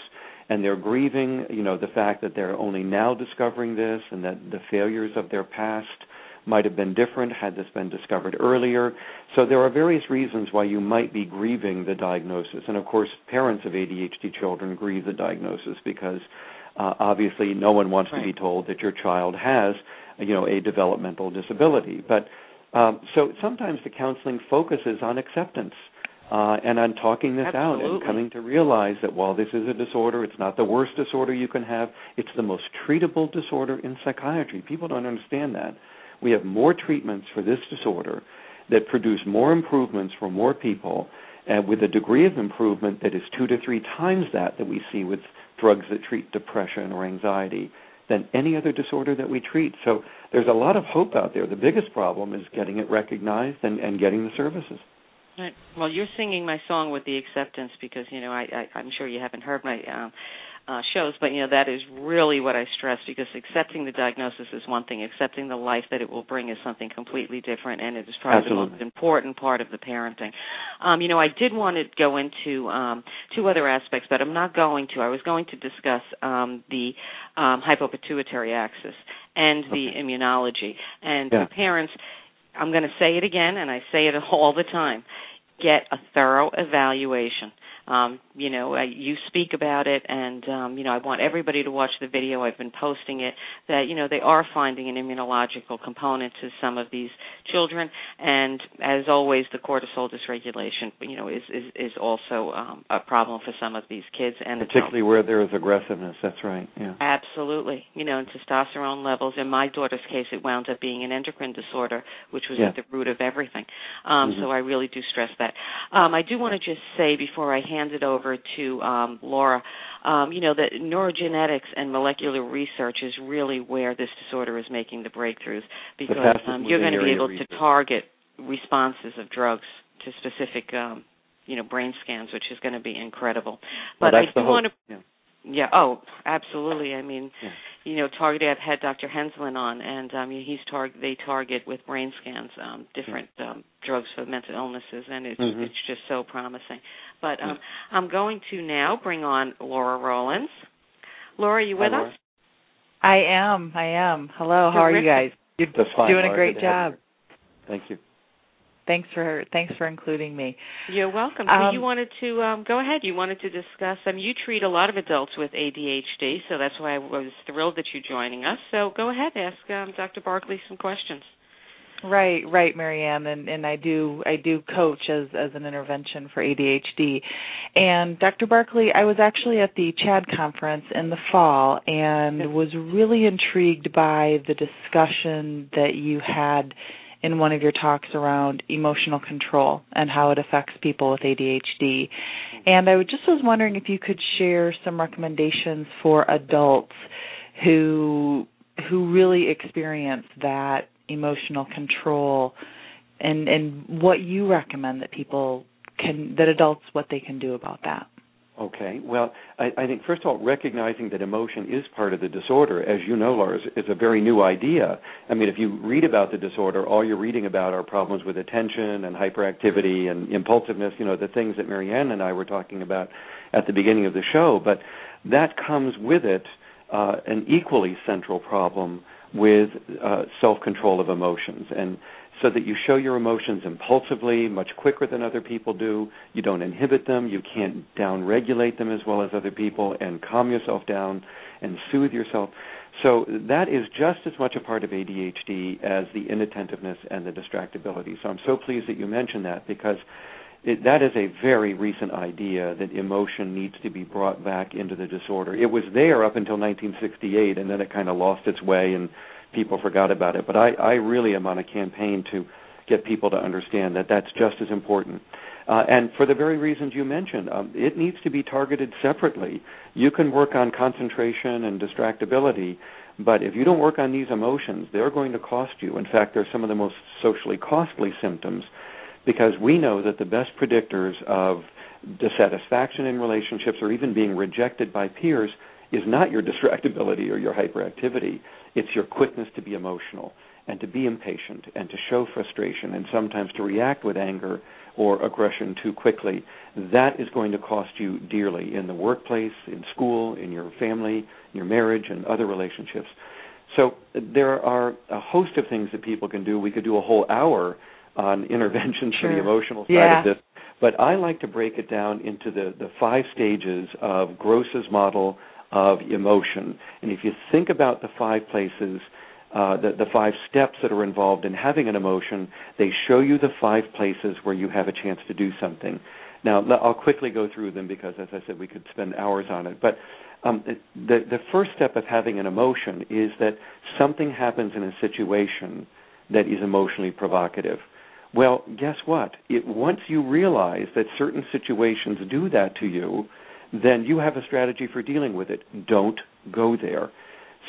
Speaker 3: And they're grieving, you know, the fact that they're only now discovering this and that the failures of their past might have been different had this been discovered earlier. So there are various reasons why you might be grieving the diagnosis. And of course, parents of ADHD children grieve the diagnosis because uh, obviously, no one wants
Speaker 2: right.
Speaker 3: to be told that your child has, you know, a developmental disability. But um, so sometimes the counseling focuses on acceptance uh, and on talking this
Speaker 2: Absolutely.
Speaker 3: out and coming to realize that while this is a disorder, it's not the worst disorder you can have. It's the most treatable disorder in psychiatry. People don't understand that. We have more treatments for this disorder that produce more improvements for more people, and with a degree of improvement that is two to three times that that we see with drugs that treat depression or anxiety than any other disorder that we treat. So there's a lot of hope out there. The biggest problem is getting it recognized and, and getting the services.
Speaker 2: Right. Well, you're singing my song with the acceptance because you know I, I I'm sure you haven't heard my um, uh, shows, but you know that is really what I stress because accepting the diagnosis is one thing, accepting the life that it will bring is something completely different, and it is probably
Speaker 3: Absolutely.
Speaker 2: the most important part of the parenting. Um, you know, I did want to go into um, two other aspects, but I'm not going to. I was going to discuss um, the um, hypopituitary axis and the
Speaker 3: Okay.
Speaker 2: immunology, and
Speaker 3: Yeah.
Speaker 2: the parents. I'm going to say it again, and I say it all the time. Get a thorough evaluation um, you know, I, you speak about it, and um, you know, I want everybody to watch the video. I've been posting it that you know they are finding an immunological component to some of these children, and as always, the cortisol dysregulation, you know, is is, is also um, a problem for some of these kids, and
Speaker 3: particularly where there is aggressiveness. That's right. Yeah.
Speaker 2: Absolutely. You know, and testosterone levels. In my daughter's case, it wound up being an endocrine disorder, which was
Speaker 3: Yeah.
Speaker 2: at the root of everything. Um,
Speaker 3: Mhm.
Speaker 2: So I really do stress that. Um, I do want to just say before I hand it over to um, Laura, um, you know, that neurogenetics and molecular research is really where this disorder is making the breakthroughs because um, you're going to be able to target responses of drugs to specific. Um, you know, brain scans, which is going to be incredible.
Speaker 3: Well,
Speaker 2: But I do want to
Speaker 3: Yeah.
Speaker 2: yeah. Oh, absolutely. I mean,
Speaker 3: Yeah.
Speaker 2: you know, targeted. I've had Dr. Henslin on, and um, he's target. They target with brain scans um, different um, drugs for mental illnesses, and it's
Speaker 3: Mhm.
Speaker 2: it's just so promising. But um, I'm going to now bring on Laura Rollins. Laura, are you with
Speaker 3: Hi,
Speaker 2: us?
Speaker 4: I am. I am. Hello. How are you guys? You're
Speaker 3: Just fine,
Speaker 4: doing a great
Speaker 3: Good to have
Speaker 4: job.
Speaker 3: you. Thank you.
Speaker 4: Thanks for thanks for including me.
Speaker 2: You're welcome. So
Speaker 4: Um,
Speaker 2: you wanted to um, go ahead. You wanted to discuss. Um, you treat a lot of adults with ADHD, so that's why I was thrilled that you're joining us. So go ahead, ask um, Dr. Barkley some questions.
Speaker 4: Right, right, Marianne, and and I do I do coach as as an intervention for ADHD. And Dr. Barkley, I was actually at the CHADD conference in the fall and was really intrigued by the discussion that you had in one of your talks around emotional control and how it affects people with ADHD. Mm-hmm. And I just was wondering if you could share some recommendations for adults who who really experience that emotional control and and what you recommend that people can that adults what they can do about that.
Speaker 3: Okay. Well, I, I think first of all, recognizing that emotion is part of the disorder, as you know, Laura, is a very new idea. I mean, if you read about the disorder, all you're reading about are problems with attention and hyperactivity and impulsiveness. You know, the things that Marianne and I were talking about at the beginning of the show. But that comes with it uh, an equally central problem with uh, self-control of emotions and so that you show your emotions impulsively, much quicker than other people do. You don't inhibit them. You can't downregulate them as well as other people and calm yourself down and soothe yourself. So that is just as much a part of ADHD as the inattentiveness and the distractibility. So I'm so pleased that you mentioned that because it, that is a very recent idea that emotion needs to be brought back into the disorder. It was there up until 1968, and then it kind of lost its way and people forgot about it. But I, I really am on a campaign to get people to understand that that's just as important. Uh, and for the very reasons you mentioned, um, it needs to be targeted separately. You can work on concentration and distractibility, but if you don't work on these emotions, they're going to cost you. In fact, they're some of the most socially costly symptoms because we know that the best predictors of dissatisfaction in relationships or even being rejected by peers is not your distractibility or your hyperactivity. It's your quickness to be emotional and to be impatient and to show frustration and sometimes to react with anger or aggression too quickly. That is going to cost you dearly in the workplace, in school, in your family, your marriage, and other relationships. So there are a host of things that people can do. We could do a whole hour on interventions
Speaker 4: sure.
Speaker 3: for the emotional side
Speaker 4: yeah.
Speaker 3: of this. But I like to break it down into the, the five stages of Gross's model of emotion. And if you think about the five places, uh, the, the five steps that are involved in having an emotion, they show you the five places where you have a chance to do something. Now, I'll quickly go through them because, as I said, we could spend hours on it. But um, the, the first step of having an emotion is that something happens in a situation that is emotionally provocative. Well, guess what? It, once you realize that certain situations do that to you, then you have a strategy for dealing with it. Don't go there.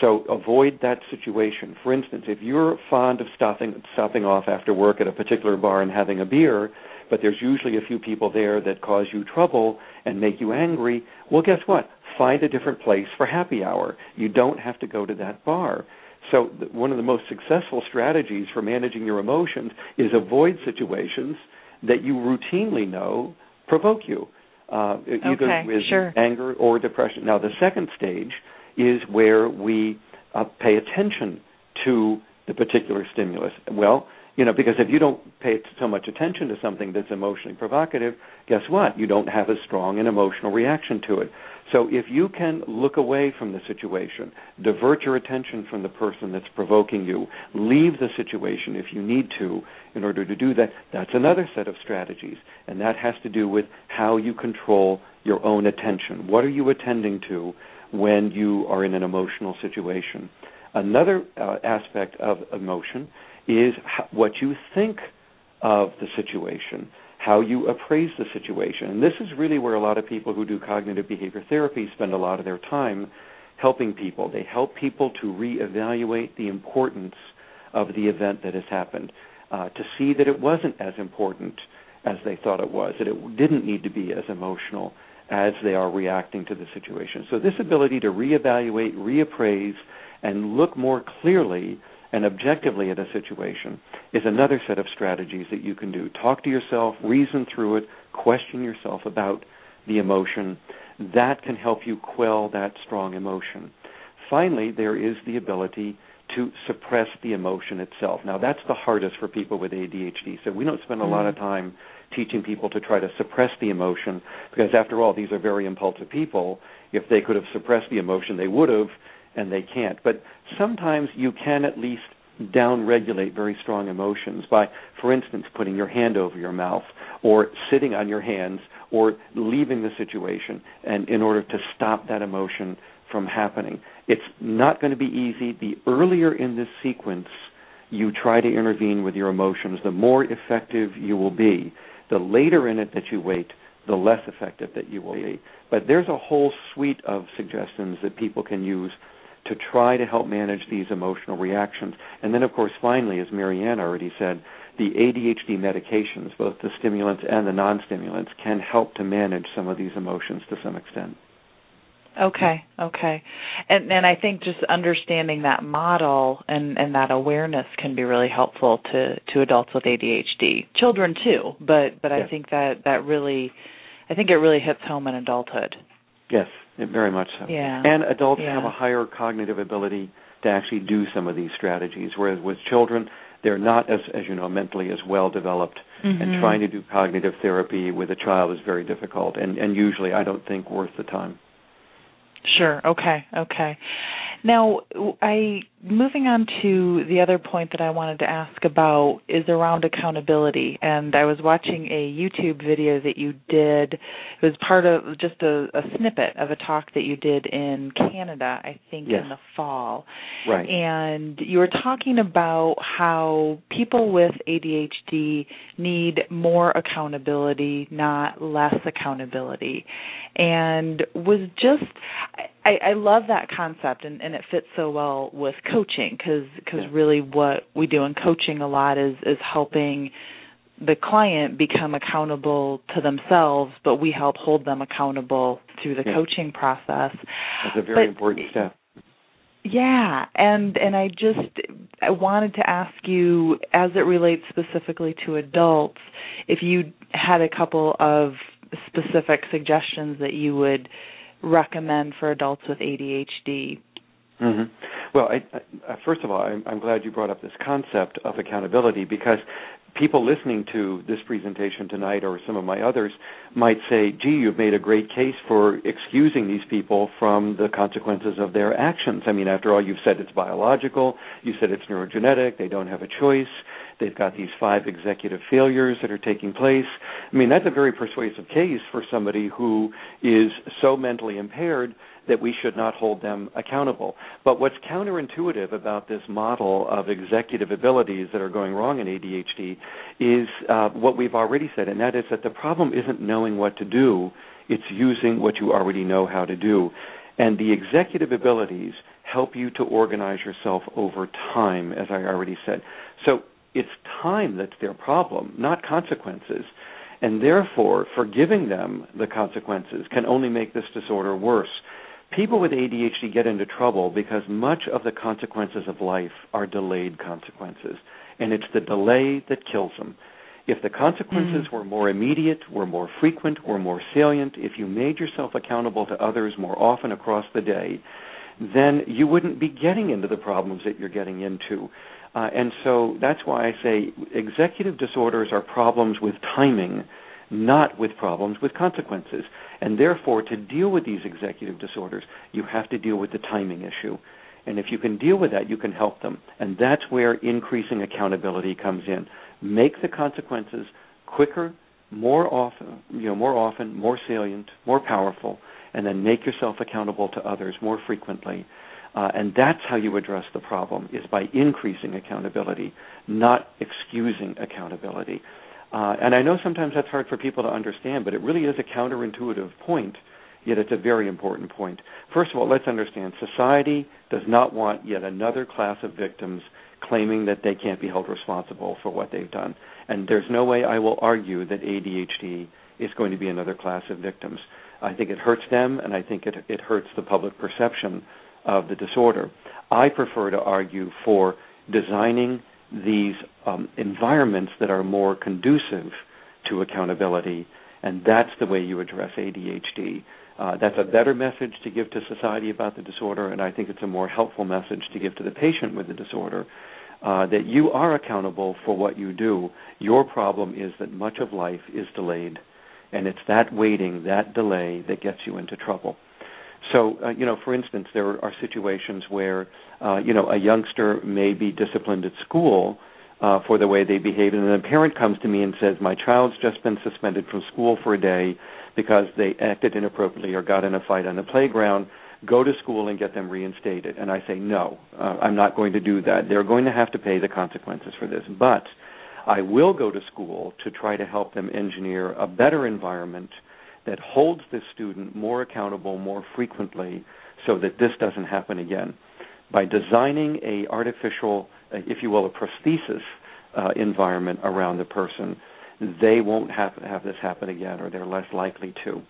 Speaker 3: So avoid that situation. For instance, if you're fond of stopping stopping off after work at a particular bar and having a beer, but there's usually a few people there that cause you trouble and make you angry, well guess what? Find a different place for happy hour. You don't have to go to that bar. So one of the most successful strategies for managing your emotions is avoid situations that you routinely know provoke you, uh, either
Speaker 4: okay,
Speaker 3: with
Speaker 4: sure.
Speaker 3: anger or depression. Now, the second stage is where we uh, pay attention to the particular stimulus. Well, you know, because if you don't pay so much attention to something that's emotionally provocative, guess what? You don't have a strong and emotional reaction to it. So if you can look away from the situation, divert your attention from the person that's provoking you, leave the situation if you need to in order to do that, that's another set of strategies. And that has to do with how you control your own attention. What are you attending to when you are in an emotional situation? Another uh, aspect of emotion is what you think of the situation, how you appraise the situation. And this is really where a lot of people who do cognitive behavior therapy spend a lot of their time helping people. They help people to reevaluate the importance of the event that has happened, uh, to see that it wasn't as important as they thought it was, that it didn't need to be as emotional as they are reacting to the situation. So, this ability to reevaluate, reappraise, and look more clearly and objectively at a situation is another set of strategies that you can do. Talk to yourself, reason through it, question yourself about the emotion. That can help you quell that strong emotion. Finally, there is the ability to suppress the emotion itself. Now, that's the hardest for people with ADHD. So we don't spend a lot of mm-hmm. time teaching people to try to suppress the emotion because, after all, these are very impulsive people. If they could have suppressed the emotion, they would have and they can't. But sometimes you can at least downregulate very strong emotions by, for instance, putting your hand over your mouth or sitting on your hands or leaving the situation and in order to stop that emotion from happening. It's not going to be easy. The earlier in this sequence you try to intervene with your emotions, the more effective you will be. The later in it that you wait, the less effective that you will be. But there's a whole suite of suggestions that people can use to try to help manage these emotional reactions. And then, of course, finally, as Marianne already said, the ADHD medications, both the stimulants and the non stimulants, can help to manage some of these emotions to some extent.
Speaker 4: Okay, okay. And and I think just understanding that model and and that awareness can be really helpful to to adults with ADHD. Children too, but but I think that that really I think it really hits home in adulthood.
Speaker 3: Yes, very much so.
Speaker 4: Yeah.
Speaker 3: And adults
Speaker 4: yeah.
Speaker 3: have a higher cognitive ability to actually do some of these strategies whereas with children they're not as as you know mentally as well developed
Speaker 4: mm-hmm.
Speaker 3: and trying to do cognitive therapy with a child is very difficult and and usually I don't think worth the time.
Speaker 4: Sure. Okay. Okay. Now, I moving on to the other point that I wanted to ask about is around accountability. And I was watching a YouTube video that you did. It was part of just a, a snippet of a talk that you did in Canada, I think,
Speaker 3: yes.
Speaker 4: in the fall.
Speaker 3: Right.
Speaker 4: And you were talking about how people with ADHD need more accountability, not less accountability. And was just I, I love that concept, and, and it fits so well with coaching because
Speaker 3: yeah.
Speaker 4: really what we do in coaching a lot is is helping the client become accountable to themselves, but we help hold them accountable through the
Speaker 3: yeah.
Speaker 4: coaching process.
Speaker 3: That's a very
Speaker 4: but,
Speaker 3: important step.
Speaker 4: Yeah, and and I just I wanted to ask you as it relates specifically to adults if you had a couple of specific suggestions that you would recommend for adults with ADHD?
Speaker 3: Mm-hmm. Well, I, I, first of all, I'm, I'm glad you brought up this concept of accountability because people listening to this presentation tonight or some of my others might say, gee, you've made a great case for excusing these people from the consequences of their actions. I mean, after all, you've said it's biological, you said it's neurogenetic, they don't have a choice, they've got these five executive failures that are taking place. I mean, that's a very persuasive case for somebody who is so mentally impaired that we should not hold them accountable. But what's counterintuitive about this model of executive abilities that are going wrong in ADHD is uh, what we've already said, and that is that the problem isn't knowing what to do, it's using what you already know how to do. And the executive abilities help you to organize yourself over time, as I already said. So it's time that's their problem, not consequences. And therefore, forgiving them the consequences can only make this disorder worse. People with ADHD get into trouble because much of the consequences of life are delayed consequences, and it's the delay that kills them. If the consequences
Speaker 4: mm-hmm.
Speaker 3: were more immediate, were more frequent, were more salient, if you made yourself accountable to others more often across the day, then you wouldn't be getting into the problems that you're getting into. Uh, and so that's why I say executive disorders are problems with timing, not with problems with consequences. And therefore, to deal with these executive disorders, you have to deal with the timing issue. And if you can deal with that, you can help them. And that's where increasing accountability comes in. Make the consequences quicker, more often, you know, more often, more salient, more powerful, and then make yourself accountable to others more frequently. Uh, and that's how you address the problem is by increasing accountability, not excusing accountability. Uh, and I know sometimes that's hard for people to understand, but it really is a counterintuitive point, yet it's a very important point. First of all, let's understand society does not want yet another class of victims claiming that they can't be held responsible for what they've done. And there's no way I will argue that ADHD is going to be another class of victims. I think it hurts them, and I think it, it hurts the public perception of the disorder. I prefer to argue for designing these um, environments that are more conducive to accountability, and that's the way you address ADHD. Uh, that's a better message to give to society about the disorder, and I think it's a more helpful message to give to the patient with the disorder. Uh, that you are accountable for what you do. Your problem is that much of life is delayed, and it's that waiting, that delay, that gets you into trouble. So, uh, you know, for instance, there are situations where, uh, you know, a youngster may be disciplined at school uh, for the way they behave, and then a parent comes to me and says, "My child's just been suspended from school for a day because they acted inappropriately or got in a fight on the playground." go to school and get them reinstated. And I say, no, uh, I'm not going to do that. They're going to have to pay the consequences for this. But I will go to school to try to help them engineer a better environment that holds the student more accountable more frequently so that this doesn't happen again. By designing a artificial, uh, if you will, a prosthesis uh, environment around the person, they won't have have this happen again, or they're less likely to.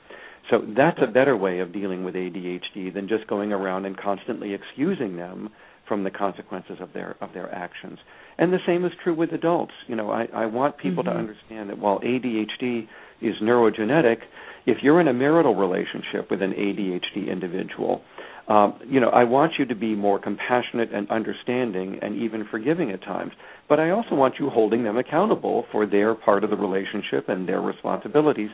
Speaker 3: So that's a better way of dealing with ADHD than just going around and constantly excusing them from the consequences of their of their actions. And the same is true with adults. You know, I, I want people mm-hmm. to understand that while ADHD is neurogenetic, if you're in a marital relationship with an ADHD individual, um, you know, I want you to be more compassionate and understanding and even forgiving at times. But I also want you holding them accountable for their part of the relationship and their responsibilities.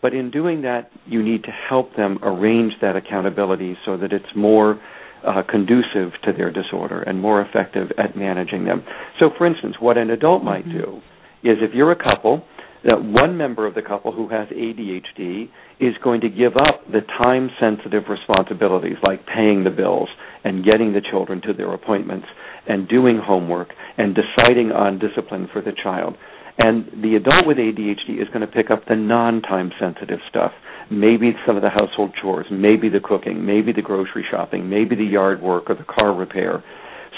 Speaker 3: But in doing that, you need to help them arrange that accountability so that it's more uh, conducive to their disorder and more effective at managing them. So, for instance, what an adult might mm-hmm. do is if you're a couple that one member of the couple who has ADHD is going to give up the time sensitive responsibilities like paying the bills and getting the children to their appointments and doing homework and deciding on discipline for the child. And the adult with ADHD is going to pick up the non time sensitive stuff. Maybe some of the household chores, maybe the cooking, maybe the grocery shopping, maybe the yard work or the car repair.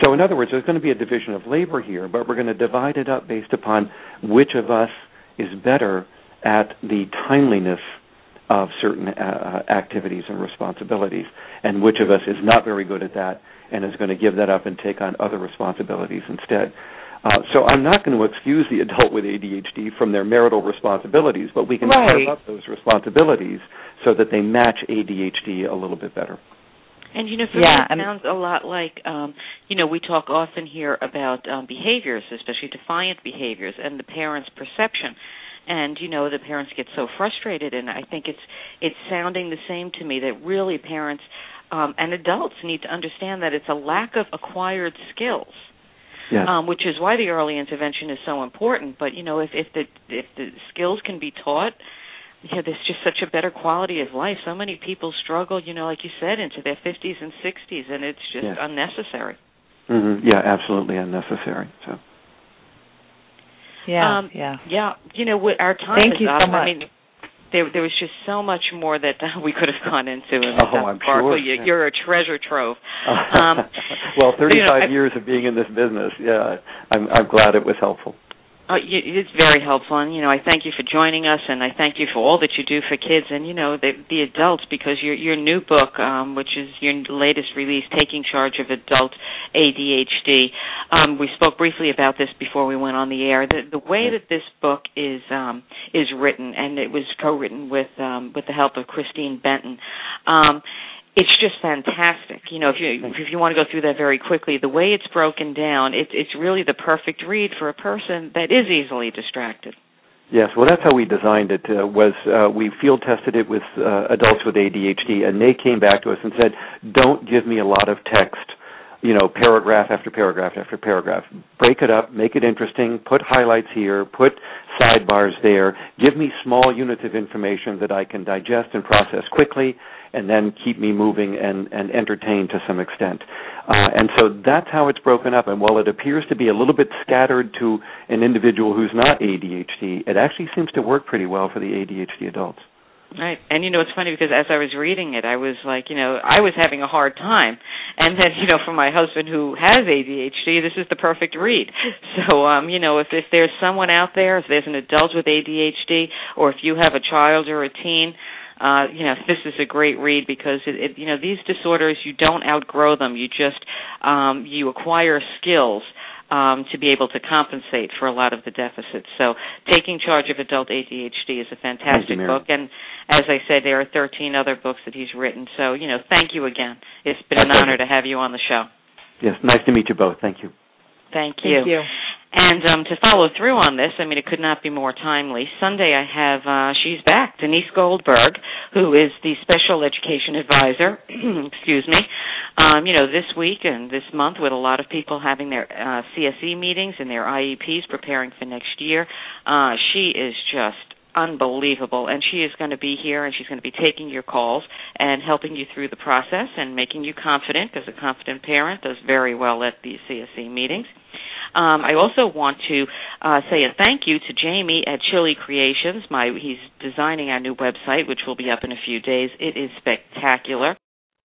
Speaker 3: So, in other words, there's going to be a division of labor here, but we're going to divide it up based upon which of us is better at the timeliness of certain uh, activities and responsibilities, and which of us is not very good at that and is going to give that up and take on other responsibilities instead. Uh, so I'm not going to excuse the adult with ADHD from their marital responsibilities, but we can
Speaker 4: right.
Speaker 3: carve up those responsibilities so that they match ADHD a little bit better.
Speaker 2: And you know, for
Speaker 4: yeah,
Speaker 2: me, it sounds a lot like um, you know we talk often here about um, behaviors, especially defiant behaviors, and the parent's perception. And you know, the parents get so frustrated, and I think it's it's sounding the same to me that really parents um, and adults need to understand that it's a lack of acquired skills.
Speaker 3: Yes.
Speaker 2: Um, which is why the early intervention is so important. But you know, if if the if the skills can be taught, yeah, there's just such a better quality of life. So many people struggle, you know, like you said, into their 50s and 60s, and it's just
Speaker 3: yes.
Speaker 2: unnecessary.
Speaker 3: Mm-hmm. Yeah, absolutely unnecessary. So.
Speaker 4: Yeah,
Speaker 2: um,
Speaker 4: yeah,
Speaker 2: yeah. You know, our time
Speaker 4: Thank
Speaker 2: is
Speaker 4: you
Speaker 2: up.
Speaker 4: so much.
Speaker 2: I mean, there there was just so much more that uh, we could have gone into. In
Speaker 3: oh, I'm
Speaker 2: sure.
Speaker 3: You,
Speaker 2: you're a treasure trove. Um,
Speaker 3: well, 35
Speaker 2: you know, I,
Speaker 3: years of being in this business. Yeah, I'm I'm glad it was helpful.
Speaker 2: Uh, it's very helpful, and you know I thank you for joining us, and I thank you for all that you do for kids and you know the, the adults because your your new book, um, which is your latest release, taking charge of adult ADHD. Um, we spoke briefly about this before we went on the air. The, the way that this book is um, is written, and it was co-written with um, with the help of Christine Benton. Um, it's just fantastic. You know, if you if you want to go through that very quickly, the way it's broken down, it's it's really the perfect read for a person that is easily distracted.
Speaker 3: Yes, well, that's how we designed it. Uh, was uh, we field tested it with uh, adults with ADHD, and they came back to us and said, "Don't give me a lot of text." You know, paragraph after paragraph after paragraph. Break it up, make it interesting, put highlights here, put sidebars there, give me small units of information that I can digest and process quickly, and then keep me moving and, and entertained to some extent. Uh, and so that's how it's broken up. And while it appears to be a little bit scattered to an individual who's not ADHD, it actually seems to work pretty well for the ADHD adults.
Speaker 2: Right. And you know it's funny because as I was reading it I was like, you know, I was having a hard time. And then, you know, for my husband who has ADHD, this is the perfect read. So, um, you know, if if there's someone out there, if there's an adult with ADHD or if you have a child or a teen, uh, you know, this is a great read because it, it, you know these disorders you don't outgrow them. You just um, you acquire skills um, to be able to compensate for a lot of the deficits. So, taking charge of adult ADHD is a fantastic
Speaker 3: you,
Speaker 2: book, and as I said, there are 13 other books that he's written. So, you know, thank you again. It's been
Speaker 3: My
Speaker 2: an
Speaker 3: pleasure.
Speaker 2: honor to have you on the show.
Speaker 3: Yes, nice to meet you both. Thank you.
Speaker 2: Thank you.
Speaker 4: Thank you.
Speaker 2: And um, to follow through on this, I mean, it could not be more timely. Sunday, I have uh, she's back, Denise Goldberg, who is the special education advisor. excuse me. Um, you know, this week and this month, with a lot of people having their uh, CSE meetings and their IEPs preparing for next year, uh, she is just unbelievable. And she is going to be here and she's going to be taking your calls and helping you through the process and making you confident because a confident parent does very well at these CSE meetings. Um, I also want to uh, say a thank you to Jamie at Chili Creations. My he's designing our new website, which will be up in a few days. It is spectacular.